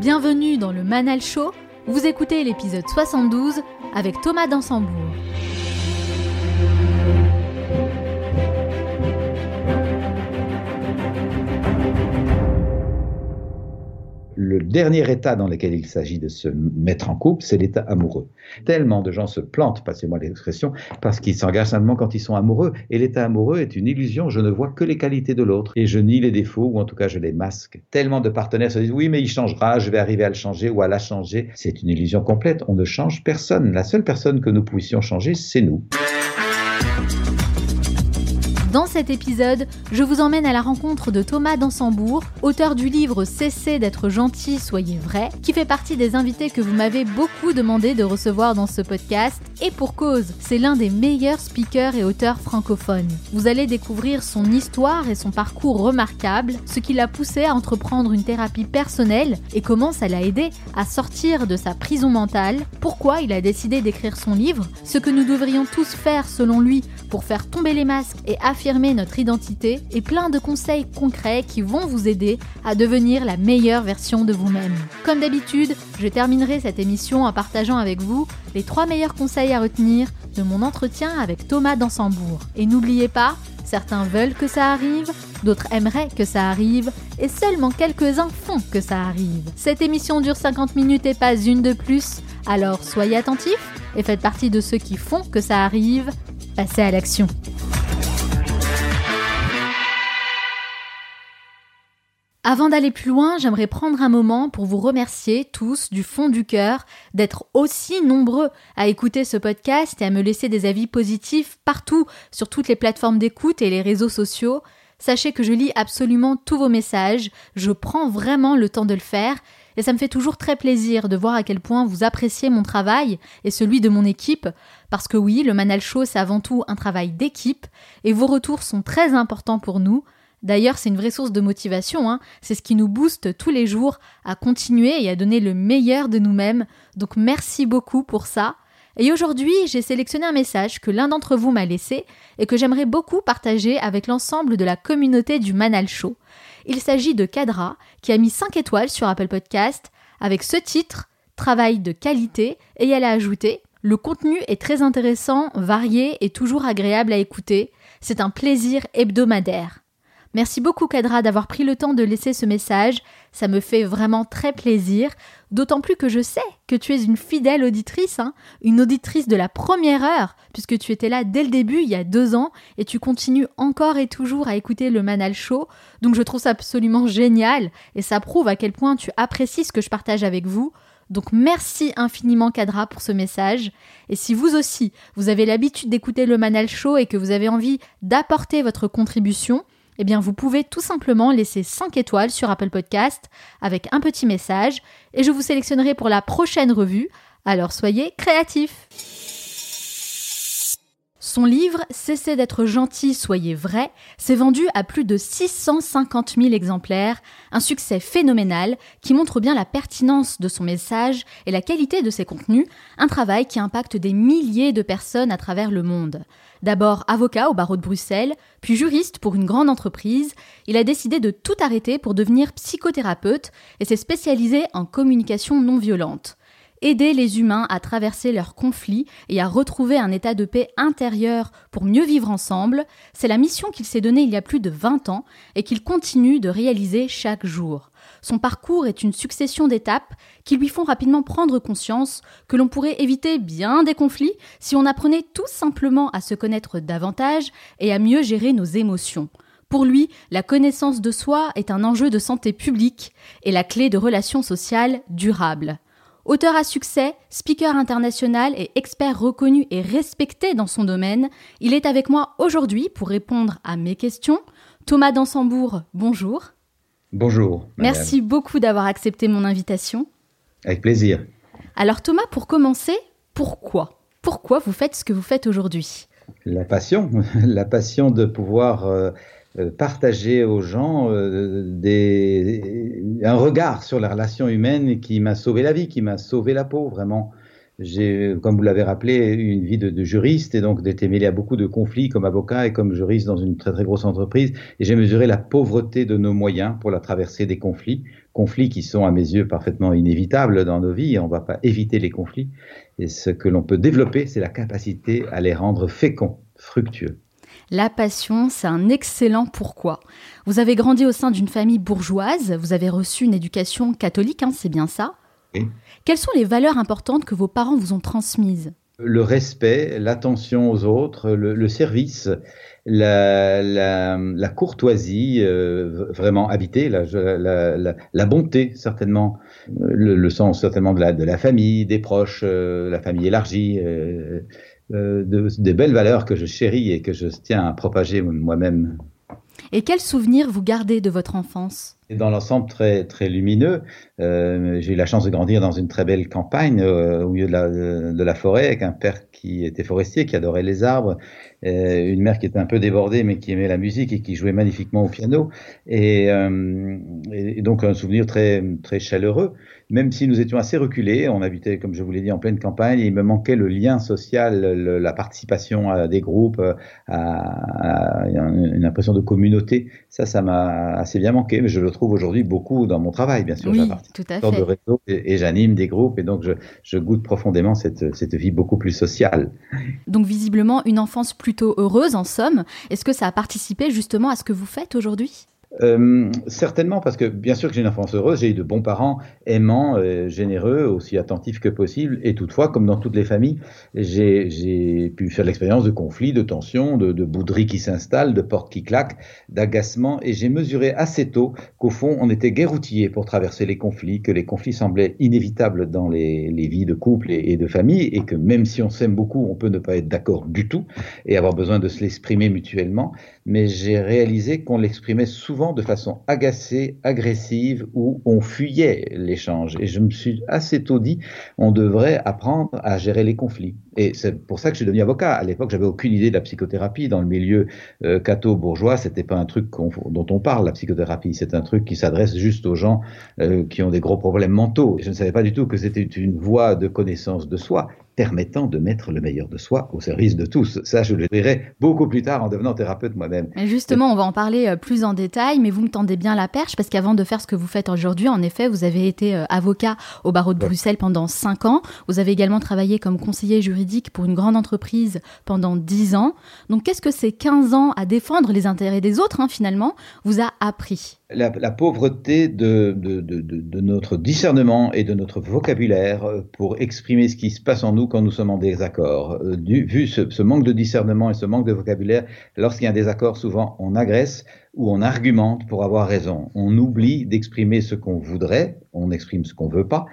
Bienvenue dans le Manal Show. Vous écoutez l'épisode 72 avec Thomas Dansembourg. Le dernier état dans lequel il s'agit de se mettre en couple, c'est l'état amoureux. Tellement de gens se plantent, passez-moi l'expression, parce qu'ils s'engagent simplement quand ils sont amoureux. Et l'état amoureux est une illusion, je ne vois que les qualités de l'autre et je nie les défauts, ou en tout cas je les masque. Tellement de partenaires se disent oui mais il changera, je vais arriver à le changer ou à la changer. C'est une illusion complète, on ne change personne. La seule personne que nous puissions changer, c'est nous. Dans cet épisode, je vous emmène à la rencontre de Thomas Dansembourg, auteur du livre Cessez d'être gentil, soyez vrai, qui fait partie des invités que vous m'avez beaucoup demandé de recevoir dans ce podcast. Et pour cause, c'est l'un des meilleurs speakers et auteurs francophones. Vous allez découvrir son histoire et son parcours remarquable, ce qui l'a poussé à entreprendre une thérapie personnelle et comment ça l'a aidé à sortir de sa prison mentale, pourquoi il a décidé d'écrire son livre, ce que nous devrions tous faire selon lui pour faire tomber les masques et affirmer notre identité et plein de conseils concrets qui vont vous aider à devenir la meilleure version de vous-même. Comme d'habitude, je terminerai cette émission en partageant avec vous les trois meilleurs conseils à retenir de mon entretien avec Thomas Dansembourg. Et n'oubliez pas, certains veulent que ça arrive, d'autres aimeraient que ça arrive, et seulement quelques-uns font que ça arrive. Cette émission dure 50 minutes et pas une de plus, alors soyez attentifs et faites partie de ceux qui font que ça arrive passer à l'action. Avant d'aller plus loin, j'aimerais prendre un moment pour vous remercier tous du fond du cœur d'être aussi nombreux à écouter ce podcast et à me laisser des avis positifs partout sur toutes les plateformes d'écoute et les réseaux sociaux. Sachez que je lis absolument tous vos messages, je prends vraiment le temps de le faire et ça me fait toujours très plaisir de voir à quel point vous appréciez mon travail et celui de mon équipe, parce que oui, le Manal Show, c'est avant tout un travail d'équipe, et vos retours sont très importants pour nous. D'ailleurs, c'est une vraie source de motivation, hein. c'est ce qui nous booste tous les jours à continuer et à donner le meilleur de nous-mêmes, donc merci beaucoup pour ça. Et aujourd'hui, j'ai sélectionné un message que l'un d'entre vous m'a laissé et que j'aimerais beaucoup partager avec l'ensemble de la communauté du Manal Show. Il s'agit de Cadra, qui a mis 5 étoiles sur Apple Podcast avec ce titre Travail de qualité, et elle a ajouté Le contenu est très intéressant, varié et toujours agréable à écouter. C'est un plaisir hebdomadaire. Merci beaucoup Kadra d'avoir pris le temps de laisser ce message, ça me fait vraiment très plaisir, d'autant plus que je sais que tu es une fidèle auditrice, hein, une auditrice de la première heure, puisque tu étais là dès le début il y a deux ans et tu continues encore et toujours à écouter le Manal Show, donc je trouve ça absolument génial et ça prouve à quel point tu apprécies ce que je partage avec vous. Donc merci infiniment Kadra pour ce message. Et si vous aussi, vous avez l'habitude d'écouter le Manal Show et que vous avez envie d'apporter votre contribution, eh bien vous pouvez tout simplement laisser 5 étoiles sur Apple Podcast avec un petit message et je vous sélectionnerai pour la prochaine revue. Alors soyez créatifs. Son livre Cessez d'être gentil, soyez vrai s'est vendu à plus de 650 000 exemplaires, un succès phénoménal qui montre bien la pertinence de son message et la qualité de ses contenus, un travail qui impacte des milliers de personnes à travers le monde. D'abord avocat au barreau de Bruxelles, puis juriste pour une grande entreprise, il a décidé de tout arrêter pour devenir psychothérapeute et s'est spécialisé en communication non violente aider les humains à traverser leurs conflits et à retrouver un état de paix intérieur pour mieux vivre ensemble, c'est la mission qu'il s'est donnée il y a plus de 20 ans et qu'il continue de réaliser chaque jour. Son parcours est une succession d'étapes qui lui font rapidement prendre conscience que l'on pourrait éviter bien des conflits si on apprenait tout simplement à se connaître davantage et à mieux gérer nos émotions. Pour lui, la connaissance de soi est un enjeu de santé publique et la clé de relations sociales durables. Auteur à succès, speaker international et expert reconnu et respecté dans son domaine, il est avec moi aujourd'hui pour répondre à mes questions. Thomas Dansembourg, bonjour. Bonjour. Merci beaucoup d'avoir accepté mon invitation. Avec plaisir. Alors Thomas, pour commencer, pourquoi? Pourquoi vous faites ce que vous faites aujourd'hui? La passion, la passion de pouvoir euh, euh, partager aux gens euh, des, un regard sur la relation humaine qui m'a sauvé la vie, qui m'a sauvé la peau, vraiment. J'ai, comme vous l'avez rappelé, eu une vie de, juriste et donc d'être mêlé à beaucoup de conflits comme avocat et comme juriste dans une très très grosse entreprise. Et j'ai mesuré la pauvreté de nos moyens pour la traversée des conflits. conflits qui sont à mes yeux parfaitement inévitables dans nos vies. On ne va pas éviter les conflits. Et ce que l'on peut développer, c'est la capacité à les rendre féconds, fructueux. La passion, c'est un excellent pourquoi. Vous avez grandi au sein d'une famille bourgeoise, vous avez reçu une éducation catholique, hein, c'est bien ça Quelles sont les valeurs importantes que vos parents vous ont transmises? Le respect, l'attention aux autres, le, service, la, courtoisie, euh, vraiment habitée, la, la, bonté certainement, le, sens certainement de la, de famille, des proches, euh, la famille élargie. Euh, de, des belles valeurs que je chéris et que je tiens à propager moi-même. Et quels souvenirs vous gardez de votre enfance? Dans l'ensemble très très lumineux. Euh, j'ai eu la chance de grandir dans une très belle campagne euh, au milieu de la, forêt avec un père qui était forestier, qui adorait les arbres, une mère qui était un peu débordée mais qui aimait la musique et qui jouait magnifiquement au piano. Et, euh, et donc un souvenir très très chaleureux même si nous étions assez reculés, on habitait, comme je vous l'ai dit, en pleine campagne, et il me manquait le lien social, la participation à des groupes, à, une impression de communauté. Ça, ça m'a assez bien manqué, mais je le trouve aujourd'hui beaucoup dans mon travail, bien sûr. Oui, tout à fait. De réseau et, j'anime des groupes, et donc je, je goûte profondément cette, cette vie beaucoup plus sociale. Donc visiblement, une enfance plutôt heureuse, en somme. Est-ce que ça a participé justement à ce que vous faites aujourd'hui? Euh, certainement, parce que bien sûr que j'ai une enfance heureuse, j'ai eu de bons parents aimants, euh, généreux, aussi attentifs que possible, et toutefois, comme dans toutes les familles, j'ai pu faire l'expérience de conflits, de tensions, de, de bouderies qui s'installent, de portes qui claquent, d'agacements, et j'ai mesuré assez tôt qu'au fond, on était guère outillé pour traverser les conflits, que les conflits semblaient inévitables dans les, les vies de couple et, et, de famille, et que même si on s'aime beaucoup, on peut ne pas être d'accord du tout et avoir besoin de se l'exprimer mutuellement, mais j'ai réalisé qu'on l'exprimait souvent de façon agacée, agressive, où on fuyait l'échange. Et je me suis assez tôt dit, on devrait apprendre à gérer les conflits. Et c'est pour ça que je suis devenu avocat. À l'époque, j'avais aucune idée de la psychothérapie. Dans le milieu euh, catho-bourgeois, c'était pas un truc dont on parle, la psychothérapie. C'est un truc qui s'adresse juste aux gens euh, qui ont des gros problèmes mentaux. Je ne savais pas du tout que c'était une voie de connaissance de soi permettant de mettre le meilleur de soi au service de tous. Ça, je le dirai beaucoup plus tard en devenant thérapeute moi-même. Justement, on va en parler euh, plus en détail, mais vous me tendez bien la perche parce qu'avant de faire ce que vous faites aujourd'hui, en effet, vous avez été euh, avocat au barreau de Bruxelles pendant 5 ans. Vous avez également travaillé comme conseiller juridique pour une grande entreprise pendant 10 ans. Donc, qu'est-ce que ces 15 ans à défendre les intérêts des autres, hein, finalement, vous a appris? La, pauvreté de, notre discernement et de notre vocabulaire pour exprimer ce qui se passe en nous quand nous sommes en désaccord. Euh, vu ce, manque de discernement et ce manque de vocabulaire, lorsqu'il y a un désaccord, souvent on agresse ou on argumente pour avoir raison. On oublie d'exprimer ce qu'on voudrait, on exprime ce qu'on veut pas,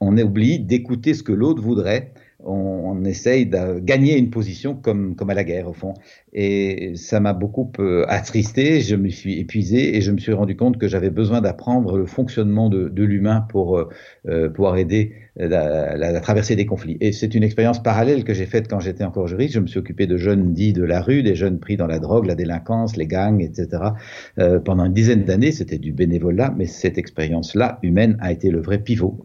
on oublie d'écouter ce que l'autre voudrait on, essaye de gagner une position comme, comme à la guerre, au fond. Et ça m'a beaucoup euh, attristé, je me suis épuisé et je me suis rendu compte que j'avais besoin d'apprendre le fonctionnement de, de l'humain pour euh, euh pouvoir aider la, la, traversée des conflits. Et c'est une expérience parallèle que j'ai faite quand j'étais encore juriste. Je me suis occupé de jeunes dits de la rue, des jeunes pris dans la drogue, la délinquance, les gangs, etc. Euh, pendant une dizaine d'années, c'était du bénévolat, mais cette expérience-là, humaine, a été le vrai pivot.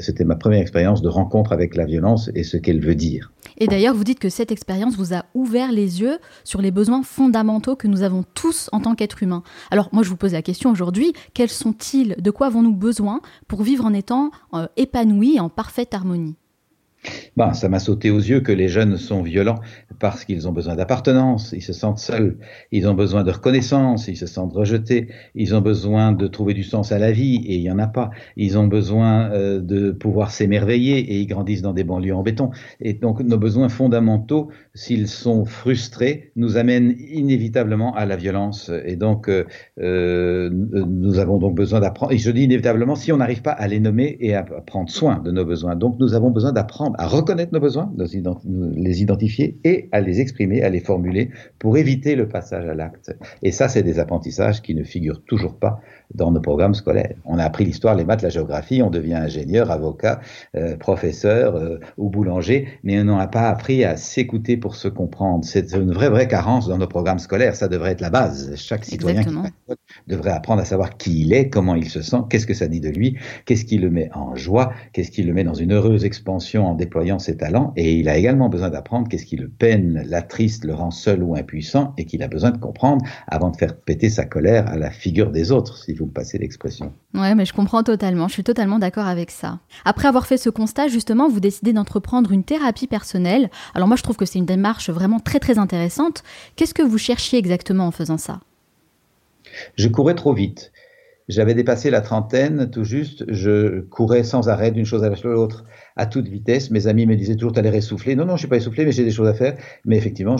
C'était ma première expérience de rencontre avec la violence et ce qu'elle veut dire. Et d'ailleurs, vous dites que cette expérience vous a ouvert les yeux sur les besoins fondamentaux que nous avons tous en tant qu'êtres humains. Alors moi, je vous pose la question aujourd'hui, quels sont-ils? De quoi avons-nous besoin pour vivre en étant euh, épanouis? Oui, en parfaite harmonie. Ça m'a sauté aux yeux que les jeunes sont violents parce qu'ils ont besoin d'appartenance, ils se sentent seuls, ils ont besoin de reconnaissance, ils se sentent rejetés, ils ont besoin de trouver du sens à la vie et il y en a pas. Ils ont besoin euh, de pouvoir s'émerveiller et ils grandissent dans des banlieues en béton. Et donc nos besoins fondamentaux, s'ils sont frustrés, nous amènent inévitablement à la violence. Et donc euh, euh nous avons donc besoin d'apprendre. Et je dis inévitablement si on n'arrive pas à les nommer et à prendre soin de nos besoins. Donc nous avons besoin d'apprendre à reconnaître nos besoins, les identifier et à les exprimer, à les formuler pour éviter le passage à l'acte. Et ça, c'est des apprentissages qui ne figurent toujours pas dans nos programmes scolaires. On a appris l'histoire, les maths, la géographie, on devient ingénieur, avocat, euh, professeur euh, ou boulanger, mais on n'a pas appris à s'écouter pour se comprendre. C'est une vraie, vraie carence dans nos programmes scolaires. Ça devrait être la base. Chaque citoyen devrait apprendre à savoir qui il est, comment il se sent, qu'est-ce que ça dit de lui, qu'est-ce qui le met en joie, qu'est-ce qui le met dans une heureuse expansion en déployant ses talents. Et il a également besoin d'apprendre qu'est-ce qui le peine, l'attriste, le rend seul ou impuissant, et qu'il a besoin de comprendre avant de faire péter sa colère à la figure des autres, vous me passez l'expression. Ouais, mais je comprends totalement, je suis totalement d'accord avec ça. Après avoir fait ce constat, justement, vous décidez d'entreprendre une thérapie personnelle. Alors moi, je trouve que c'est une démarche vraiment très très intéressante. Qu'est-ce que vous cherchiez exactement en faisant ça? Je courais trop vite. J'avais dépassé la trentaine tout juste, je courais sans arrêt d'une chose à l'autre à toute vitesse. Mes amis me disaient toujours, t'as l'air essoufflé. Non, non, je suis pas essoufflé, mais j'ai des choses à faire. Mais effectivement,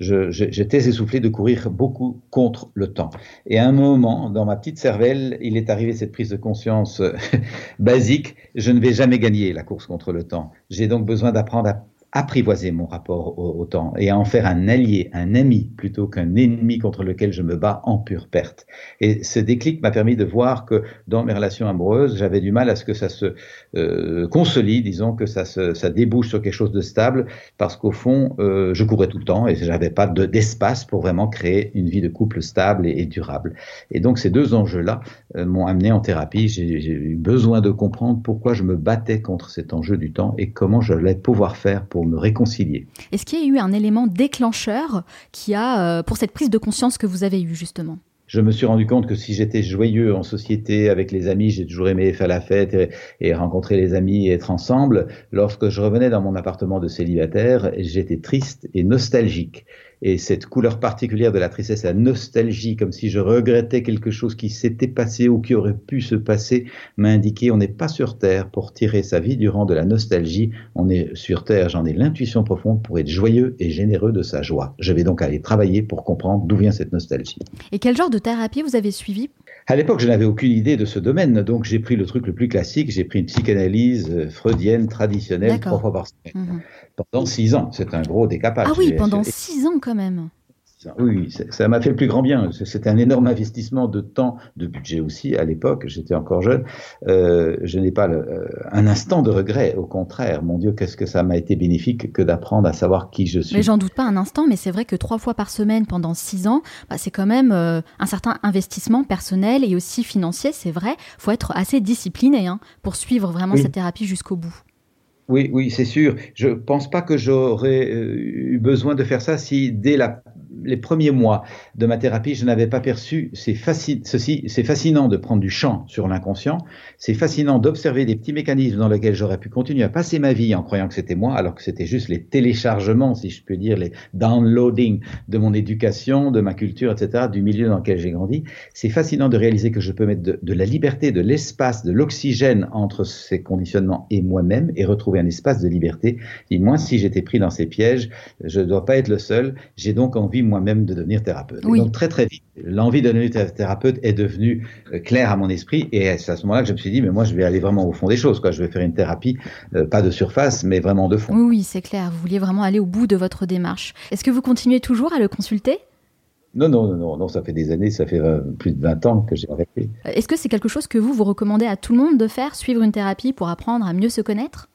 j'étais essoufflé de courir beaucoup contre le temps. Et à un moment, dans ma petite cervelle, il est arrivé cette prise de conscience basique. Je ne vais jamais gagner la course contre le temps. J'ai donc besoin d'apprendre à apprivoiser mon rapport au, temps et à en faire un allié, un ami, plutôt qu'un ennemi contre lequel je me bats en pure perte. Et ce déclic m'a permis de voir que dans mes relations amoureuses, j'avais du mal à ce que ça se euh, consolide, disons que ça, se, ça débouche sur quelque chose de stable, parce qu'au fond, euh, je courais tout le temps et j'avais pas d'espace pour vraiment créer une vie de couple stable et, durable. Et donc ces deux enjeux-là euh, m'ont amené en thérapie. J'ai eu besoin de comprendre pourquoi je me battais contre cet enjeu du temps et comment je allais pouvoir faire pour me réconcilier. Est-ce qu'il y a eu un élément déclencheur qui a, euh, pour cette prise de conscience que vous avez eue justement? Je me suis rendu compte que si j'étais joyeux en société avec les amis, j'ai toujours aimé faire la fête et, et, rencontrer les amis et être ensemble. Lorsque je revenais dans mon appartement de célibataire, j'étais triste et nostalgique et cette couleur particulière de la tristesse, la nostalgie, comme si je regrettais quelque chose qui s'était passé ou qui aurait pu se passer, m'a indiqué on n'est pas sur Terre pour tirer sa vie durant de la nostalgie, on est sur Terre, j'en ai l'intuition profonde pour être joyeux et généreux de sa joie. Je vais donc aller travailler pour comprendre d'où vient cette nostalgie. Et quel genre de thérapie vous avez suivi à l'époque, je n'avais aucune idée de ce domaine, donc j'ai pris le truc le plus classique, j'ai pris une psychanalyse euh, freudienne traditionnelle trois fois par semaine. Mhm. Pendant six ans, c'est un gros décapage. Ah oui, pendant six ans quand même. Oui, ça m'a fait le plus grand bien. C'était un énorme investissement de temps, de budget aussi à l'époque. J'étais encore jeune. Euh, je n'ai pas euh, un instant de regret. Au contraire, mon Dieu, qu'est-ce que ça m'a été bénéfique que d'apprendre à savoir qui je suis. Mais j'en doute pas un instant. Mais c'est vrai que trois fois par semaine pendant six ans, bah, c'est quand même euh, un certain investissement personnel et aussi financier. C'est vrai. Faut être assez discipliné hein, pour suivre vraiment cette thérapie jusqu'au bout. Oui, oui, c'est sûr. Je pense pas que j'aurais eu besoin de faire ça si dès les premiers mois de ma thérapie, je n'avais pas perçu, c'est ceci, c'est fascinant de prendre du champ sur l'inconscient, c'est fascinant d'observer des petits mécanismes dans lesquels j'aurais pu continuer à passer ma vie en croyant que c'était moi, alors que c'était juste les téléchargements, si je peux dire, les downloading de mon éducation, de ma culture, etc., du milieu dans lequel j'ai grandi. C'est fascinant de réaliser que je peux mettre de, de la liberté, de l'espace, de l'oxygène entre ces conditionnements et moi-même et retrouver un espace de liberté. Et moi, si j'étais pris dans ces pièges, je ne dois pas être le seul. J'ai donc envie, moi-même de devenir thérapeute. donc très très vite, l'envie de devenir thérapeute est devenue euh, claire à mon esprit et c'est à ce moment-là que je me suis dit mais moi je vais aller vraiment au fond des choses quoi. Je vais faire une thérapie euh, pas de surface mais vraiment de fond. Oui oui c'est clair. Vous vouliez vraiment aller au bout de votre démarche. Est-ce que vous continuez toujours à le consulter? Non, non, non, non, ça fait des années, ça fait euh, plus de 20 ans que j'ai arrêté. Est-ce que c'est quelque chose que vous, vous recommandez à tout le monde de faire, suivre une thérapie pour apprendre à mieux se connaître?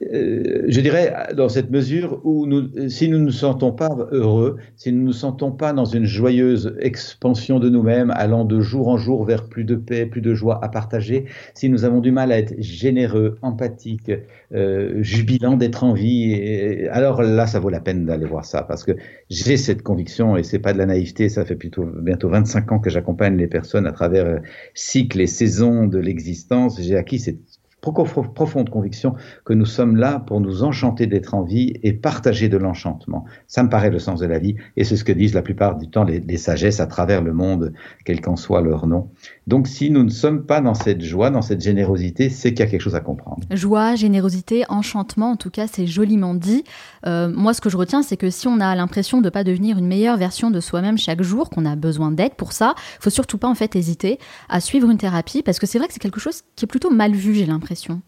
Euh, je dirais, dans cette mesure où nous, si nous ne nous sentons pas heureux, si nous ne nous sentons pas dans une joyeuse expansion de nous-mêmes, allant de jour en jour vers plus de paix, plus de joie à partager, si nous avons du mal à être généreux, empathiques, euh, jubilants d'être en vie, alors là, ça vaut la peine d'aller voir ça, parce que j'ai cette conviction, et c'est pas de la naïveté, ça fait plutôt bientôt 25 ans que j'accompagne les personnes à travers euh, cycles et saisons de l'existence. J'ai acquis cette profonde conviction que nous sommes là pour nous enchanter d'être en vie et partager de l'enchantement. Ça me paraît le sens de la vie et c'est ce que disent la plupart du temps les, les sagesses à travers le monde, quel qu'en soit leur nom. Donc si nous ne sommes pas dans cette joie, dans cette générosité, c'est qu'il y a quelque chose à comprendre. Joie, générosité, enchantement, en tout cas c'est joliment dit. Euh, moi ce que je retiens c'est que si on a l'impression de ne pas devenir une meilleure version de soi-même chaque jour, qu'on a besoin d'aide pour ça, faut surtout pas en fait hésiter à suivre une thérapie parce que c'est vrai que c'est quelque chose qui est plutôt mal vu j'ai l'impression.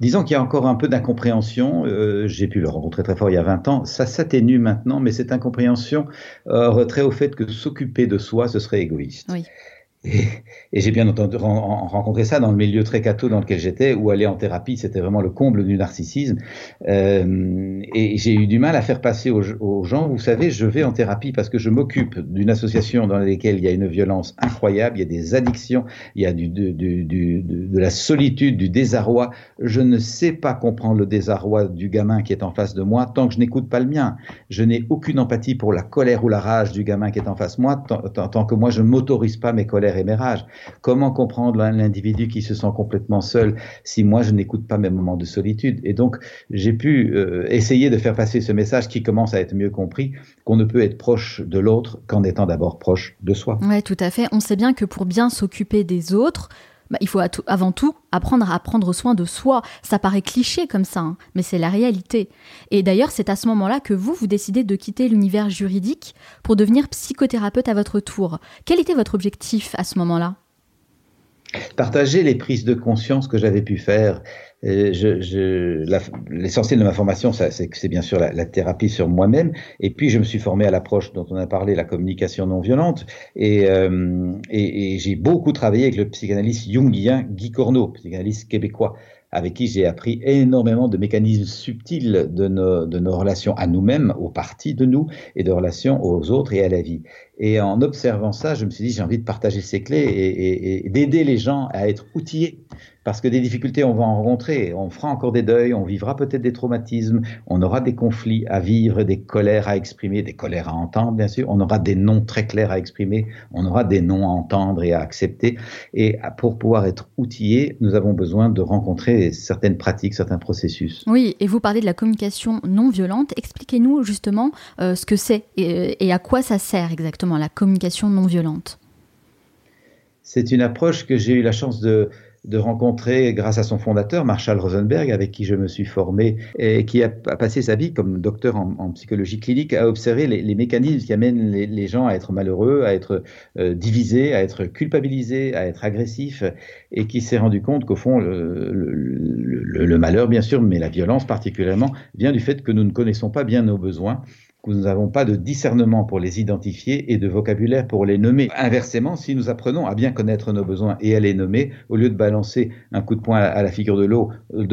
Disons qu'il y a encore un peu d'incompréhension. Euh, j'ai pu le rencontrer très fort il y a 20 ans. Ça s'atténue maintenant, mais cette incompréhension euh, retrait au fait que s'occuper de soi, ce serait égoïste. Et, j'ai bien entendu rencontrer ça dans le milieu très catho dans lequel j'étais, où aller en thérapie, c'était vraiment le comble du narcissisme. Euh, et j'ai eu du mal à faire passer aux, gens, vous savez, je vais en thérapie parce que je m'occupe d'une association dans laquelle il y a une violence incroyable, il y a des addictions, il y a de la solitude, du désarroi. Je ne sais pas comprendre le désarroi du gamin qui est en face de moi tant que je n'écoute pas le mien. Je n'ai aucune empathie pour la colère ou la rage du gamin qui est en face de moi tant, tant que moi je m'autorise pas mes colères et Comment comprendre l'individu qui se sent complètement seul si moi je n'écoute pas mes moments de solitude? Et donc j'ai pu euh, essayer de faire passer ce message qui commence à être mieux compris, qu'on ne peut être proche de l'autre qu'en étant d'abord proche de soi. Oui, tout à fait. On sait bien que pour bien s'occuper des autres, bah, il faut avant tout apprendre à prendre soin de soi. Ça paraît cliché comme ça, hein, mais c'est la réalité. Et d'ailleurs, c'est à ce moment-là que vous, vous décidez de quitter l'univers juridique pour devenir psychothérapeute à votre tour. Quel était votre objectif à ce moment-là? Partager les prises de conscience que j'avais pu faire l'essentiel de ma formation, c'est bien sûr la, thérapie sur moi-même. Et puis, je me suis formé à l'approche dont on a parlé, la communication non violente. Et, euh, et, et j'ai beaucoup travaillé avec le psychanalyste jungien Guy Corneau, psychanalyste québécois avec qui j'ai appris énormément de mécanismes subtils de nos, de nos relations à nous-mêmes, aux parties de nous, et de relations aux autres et à la vie. Et en observant ça, je me suis dit, j'ai envie de partager ces clés et, d'aider les gens à être outillés parce que des difficultés, on va en rencontrer. On fera encore des deuils, on vivra peut-être des traumatismes, on aura des conflits à vivre, des colères à exprimer, des colères à entendre, bien sûr. On aura des noms très clairs à exprimer, on aura des noms à entendre et à accepter. Et pour pouvoir être outillés, nous avons besoin de rencontrer certaines pratiques, certains processus. Oui, et vous parlez de la communication non violente. Expliquez-nous justement euh, ce que c'est et à quoi ça sert exactement? La communication non violente. C'est une approche que j'ai eu la chance de rencontrer, grâce à son fondateur, Marshall Rosenberg, avec qui je me suis formé et qui a, passé sa vie comme docteur en, psychologie clinique à observer les, mécanismes qui amènent les, gens à être malheureux, à être euh, divisés, à être culpabilisés, à être agressifs, et qui s'est rendu compte qu'au fond, le, malheur, bien sûr, mais la violence particulièrement, vient du fait que nous ne connaissons pas bien nos besoins que nous n'avons pas de discernement pour les identifier et de vocabulaire pour les nommer. Inversement, si nous apprenons à bien connaître nos besoins et à les nommer, au lieu de balancer un coup de poing à la figure de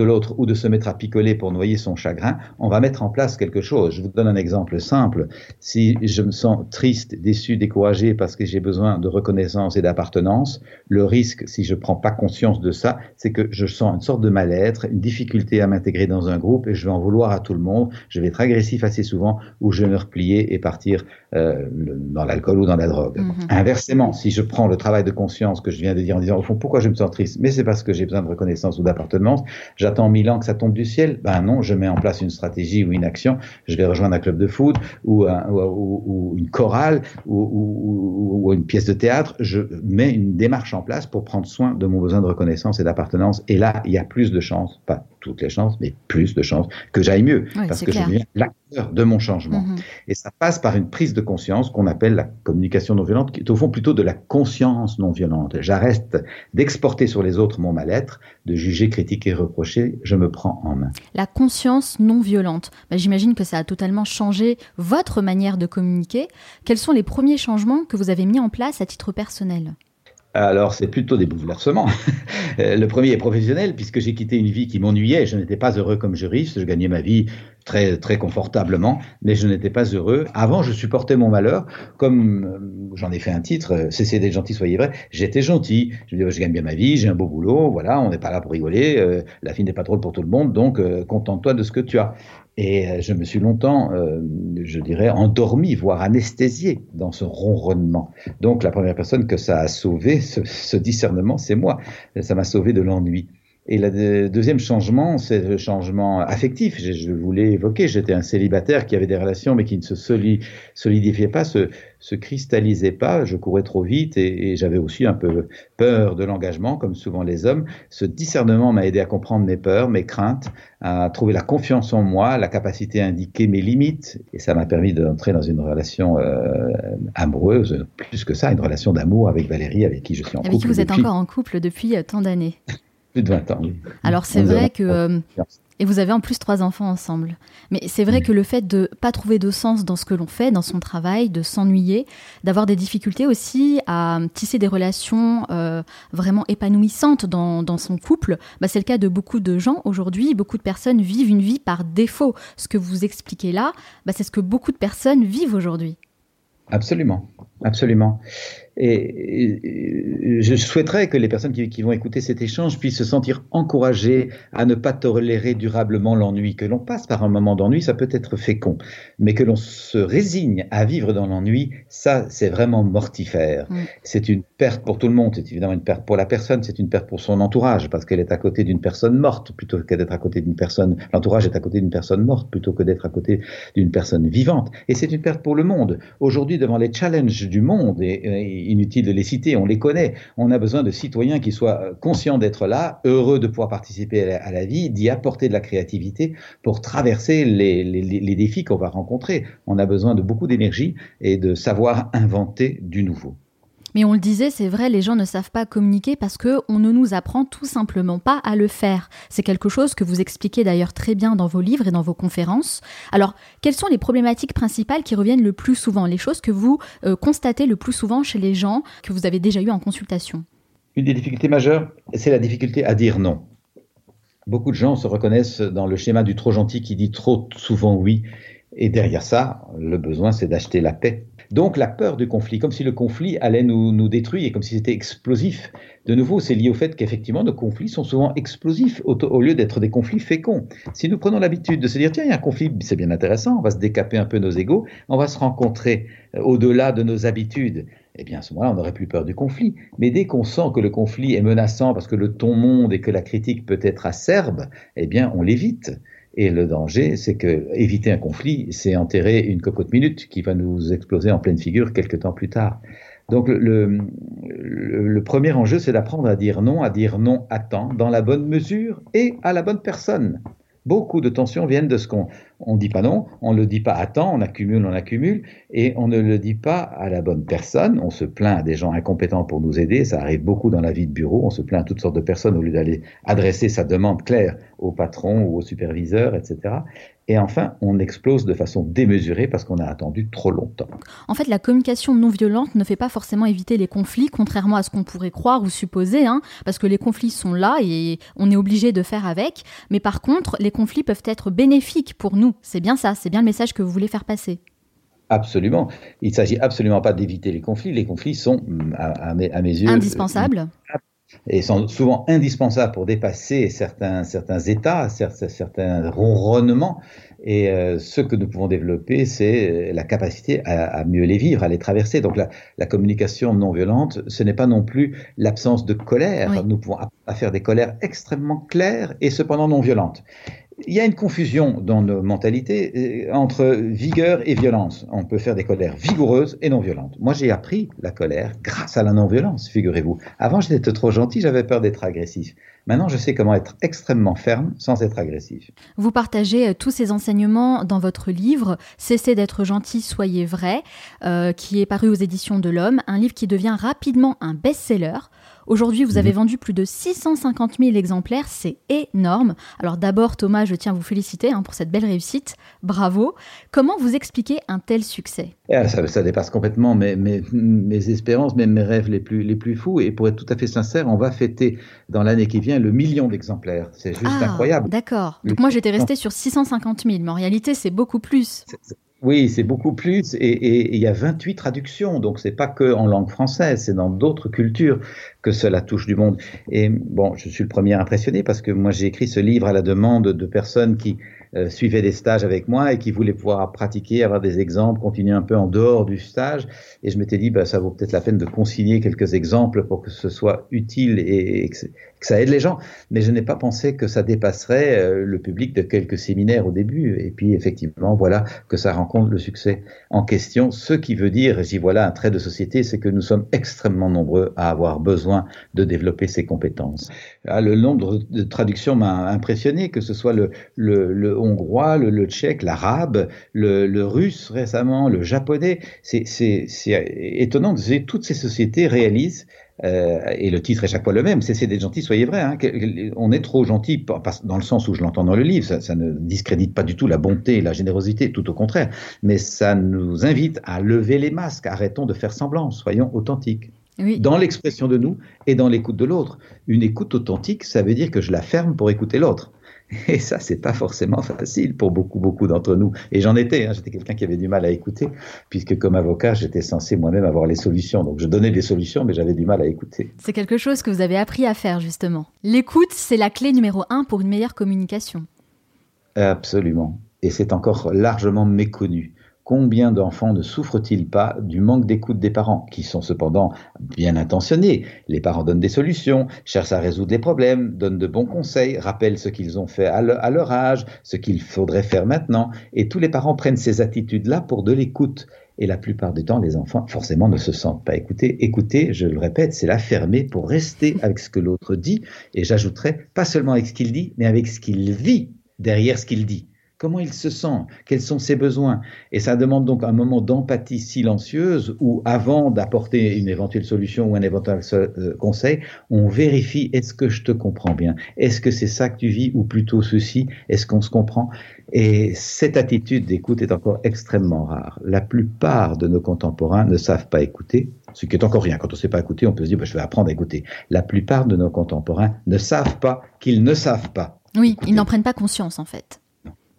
l'autre ou de se mettre à picoler pour noyer son chagrin, on va mettre en place quelque chose. Je vous donne un exemple simple. Si je me sens triste, déçu, découragé parce que j'ai besoin de reconnaissance et d'appartenance, le risque, si je prends pas conscience de ça, c'est que je sens une sorte de mal-être, une difficulté à m'intégrer dans un groupe et je vais en vouloir à tout le monde. Je vais être agressif assez souvent ou me replier et partir euh, dans l'alcool ou dans la drogue. Mhm. Inversement, si je prends le travail de conscience que je viens de dire en disant au fond pourquoi je me sens triste, mais c'est parce que j'ai besoin de reconnaissance ou d'appartenance, j'attends mille ans que ça tombe du ciel, ben non, je mets en place une stratégie ou une action, je vais rejoindre un club de foot ou, ou, une chorale ou, une pièce de théâtre, je mets une démarche en place pour prendre soin de mon besoin de reconnaissance et d'appartenance et là, il y a plus de chances, pas toutes les chances, mais plus de chances que j'aille mieux parce que je deviens l'acteur de mon changement. Mhm. Et ça passe par une prise de conscience qu'on appelle la communication non violente, qui est au fond plutôt de la conscience non violente. J'arrête d'exporter sur les autres mon mal-être, de juger, critiquer, reprocher, je me prends en main. La conscience non violente, bah, j'imagine que ça a totalement changé votre manière de communiquer. Quels sont les premiers changements que vous avez mis en place à titre personnel? Alors, c'est plutôt des bouleversements. le premier est professionnel, puisque j'ai quitté une vie qui m'ennuyait. Je n'étais pas heureux comme juriste. Je gagnais ma vie très, très confortablement, mais je n'étais pas heureux. Avant, je supportais mon malheur, comme euh, j'en ai fait un titre, euh, Cessez d'être gentil, soyez vrai. J'étais gentil. Je me disais, je gagne bien ma vie, j'ai un beau boulot, voilà, on n'est pas là pour rigoler. Euh, la vie n'est pas drôle pour tout le monde, donc contente-toi de ce que tu as. Et je me suis longtemps, euh, je dirais, endormi, voire anesthésié dans ce ronronnement. Donc la première personne que ça a sauvé, ce, ce discernement, c'est moi. Ça m'a sauvé de l'ennui. Et le deuxième changement, c'est le changement affectif. Je, je voulais évoquer, j'étais un célibataire qui avait des relations mais qui ne se solidifiait pas, se, se cristallisait pas. Je courais trop vite et, et j'avais aussi un peu peur de l'engagement, comme souvent les hommes. Ce discernement m'a aidé à comprendre mes peurs, mes craintes, à trouver la confiance en moi, la capacité à indiquer mes limites. Et ça m'a permis d'entrer dans une relation euh, amoureuse, plus que ça, une relation d'amour avec Valérie, avec qui je suis en couple. Avec qui vous êtes encore en couple depuis euh, tant d'années. Plus de 20 ans, Alors c'est vrai que... Euh, Et vous avez en plus trois enfants ensemble. Mais c'est vrai que le fait de pas trouver de sens dans ce que l'on fait, dans son travail, de s'ennuyer, d'avoir des difficultés aussi à tisser des relations euh, vraiment épanouissantes dans, son couple, bah c'est le cas de beaucoup de gens aujourd'hui. Beaucoup de personnes vivent une vie par défaut. Ce que vous expliquez là, bah c'est ce que beaucoup de personnes vivent aujourd'hui. Absolument, absolument. Et, je souhaiterais que les personnes qui, vont écouter cet échange puissent se sentir encouragées à ne pas tolérer durablement l'ennui. Que l'on passe par un moment d'ennui, ça peut être fécond, mais que l'on se résigne à vivre dans l'ennui, ça, c'est vraiment mortifère. Mm. C'est une perte pour tout le monde. C'est évidemment une perte pour la personne, c'est une perte pour son entourage, parce qu'elle est à côté d'une personne morte plutôt que d'être à côté d'une personne. L'entourage est à côté d'une personne morte plutôt que d'être à côté d'une personne vivante. Et c'est une perte pour le monde. Aujourd'hui, devant les challenges du monde et inutile de les citer, on les connaît. On a besoin de citoyens qui soient euh, conscients d'être là, heureux de pouvoir participer à la, vie, d'y apporter de la créativité pour traverser les défis qu'on va rencontrer. On a besoin de beaucoup d'énergie et de savoir inventer du nouveau. Mais on le disait, c'est vrai, les gens ne savent pas communiquer parce que on ne nous apprend tout simplement pas à le faire. C'est quelque chose que vous expliquez d'ailleurs très bien dans vos livres et dans vos conférences. Alors, quelles sont les problématiques principales qui reviennent le plus souvent, les choses que vous euh, constatez le plus souvent chez les gens que vous avez déjà eu en consultation? Une des difficultés majeures, c'est la difficulté à dire non. Beaucoup de gens se reconnaissent dans le schéma du trop gentil qui dit trop souvent oui. Et derrière ça, le besoin, c'est d'acheter la paix donc la peur du conflit, comme si le conflit allait nous, nous détruire, comme si c'était explosif. De nouveau, c'est lié au fait qu'effectivement, nos conflits sont souvent explosifs au, lieu d'être des conflits féconds. Si nous prenons l'habitude de se dire, tiens, il y a un conflit, c'est bien intéressant, on va se décaper un peu nos égaux, on va se rencontrer euh, au-delà de nos habitudes, eh bien à ce moment-là, on n'aurait plus peur du conflit. Mais dès qu'on sent que le conflit est menaçant parce que le ton monte et que la critique peut être acerbe, eh bien on l'évite. Et le danger, c'est que éviter un conflit, c'est enterrer une cocotte minute qui va nous exploser en pleine figure quelques temps plus tard. Donc le, le, premier enjeu, c'est d'apprendre à dire non, à dire non à temps, dans la bonne mesure et à la bonne personne. Beaucoup de tensions viennent de ce qu'on on dit pas non, on ne le dit pas à temps, on accumule, on accumule, et on ne le dit pas à la bonne personne. On se plaint à des gens incompétents pour nous aider, ça arrive beaucoup dans la vie de bureau, on se plaint à toutes sortes de personnes au lieu d'aller adresser sa demande claire au patron ou au superviseur, etc. Et enfin, on explose de façon démesurée parce qu'on a attendu trop longtemps. En fait, la communication non violente ne fait pas forcément éviter les conflits, contrairement à ce qu'on pourrait croire ou supposer, hein, parce que les conflits sont là et on est obligé de faire avec. Mais par contre, les conflits peuvent être bénéfiques pour nous. C'est bien ça, c'est bien le message que vous voulez faire passer. Absolument. Il ne s'agit absolument pas d'éviter les conflits. Les conflits sont, à, mes, yeux, indispensables et sont souvent indispensables pour dépasser certains, certains états, certains, certains ronronnements. Et euh, ce que nous pouvons développer, c'est la capacité à, mieux les vivre, à les traverser. Donc la, la communication non violente, ce n'est pas non plus l'absence de colère. Nous pouvons faire des colères extrêmement claires et cependant non violentes il y a une confusion dans nos mentalités euh, entre vigueur et violence. On peut faire des colères vigoureuses et non violentes. Moi, j'ai appris la colère grâce à la non-violence, figurez-vous. Avant, j'étais trop gentil, j'avais peur d'être agressif. Maintenant, je sais comment être extrêmement ferme sans être agressif. Vous partagez euh, tous ces enseignements dans votre livre Cessez d'être gentil, soyez vrai, euh, qui est paru aux éditions de l'Homme, un livre qui devient rapidement un best-seller. Aujourd'hui, vous avez mhm. vendu plus de 650 000 exemplaires, c'est énorme. Alors d'abord, Thomas, je tiens à vous féliciter hein, pour cette belle réussite. Bravo. Comment vous expliquez un tel succès? Ah, ça, dépasse complètement mes, mes, espérances, même mes rêves les plus, les plus fous. Et pour être tout à fait sincère, on va fêter dans l'année qui vient le million d'exemplaires. C'est juste ah, incroyable. D'accord. Donc moi, j'étais resté sur 650 000, mais en réalité, c'est beaucoup plus. Oui, c'est beaucoup plus et il y a 28 traductions, donc c'est pas que en langue française, c'est dans d'autres cultures que cela touche du monde. Et bon, je suis le premier impressionné parce que moi j'ai écrit ce livre à la demande de personnes qui euh, suivaient des stages avec moi et qui voulaient pouvoir pratiquer, avoir des exemples, continuer un peu en dehors du stage. Et je m'étais dit, bah, ça vaut peut-être la peine de consigner quelques exemples pour que ce soit utile et, ça aide les gens. Mais je n'ai pas pensé que ça dépasserait euh, le public de quelques séminaires au début. Et puis effectivement, voilà que ça rencontre le succès en question. Ce qui veut dire, j'y voilà un trait de société, c'est que nous sommes extrêmement nombreux à avoir besoin de développer ces compétences. Ah, le nombre de traductions m'a impressionné, que ce soit le, le, le hongrois, le, le tchèque, l'arabe, le, russe récemment, le japonais. C'est étonnant que toutes ces sociétés réalisent Euh, et le titre est chaque fois le même, cessez d'être gentil, soyez vrai. Hein, on est trop gentil dans le sens où je l'entends dans le livre, ça, ça, ne discrédite pas du tout la bonté et la générosité, tout au contraire, mais ça nous invite à lever les masques, arrêtons de faire semblant, soyons authentiques. Oui. Dans l'expression de nous et dans l'écoute de l'autre. Une écoute authentique, ça veut dire que je la ferme pour écouter l'autre. Et ça, c'est pas forcément facile pour beaucoup, beaucoup d'entre nous. Et j'en étais, hein, j'étais quelqu'un qui avait du mal à écouter, puisque comme avocat, j'étais censé moi-même avoir les solutions. Donc je donnais des solutions, mais j'avais du mal à écouter. C'est quelque chose que vous avez appris à faire, justement. L'écoute, c'est la clé numéro un pour une meilleure communication. Absolument. Et c'est encore largement méconnu. Combien d'enfants ne souffrent-ils pas du manque d'écoute des parents, qui sont cependant bien intentionnés? Les parents donnent des solutions, cherchent à résoudre les problèmes, donnent de bons conseils, rappellent ce qu'ils ont fait à, leur âge, ce qu'il faudrait faire maintenant, et tous les parents prennent ces attitudes-là pour de l'écoute. Et la plupart du temps, les enfants, forcément, ne se sentent pas écoutés. Écouter, je le répète, c'est la fermer pour rester avec ce que l'autre dit. Et j'ajouterais, pas seulement avec ce qu'il dit, mais avec ce qu'il vit derrière ce qu'il dit. Comment il se sent? Quels sont ses besoins? Et ça demande donc un moment d'empathie silencieuse où, avant d'apporter une éventuelle solution ou un éventuel euh, conseil, on vérifie est-ce que je te comprends bien? Est-ce que c'est ça que tu vis ou plutôt ceci? Est-ce qu'on se comprend? Et cette attitude d'écoute est encore extrêmement rare. La plupart de nos contemporains ne savent pas écouter, ce qui est encore rien. Quand on ne sait pas écouter, on peut se dire bah, je vais apprendre à écouter. La plupart de nos contemporains ne savent pas qu'ils ne savent pas. Oui, ils n'en prennent pas conscience en fait.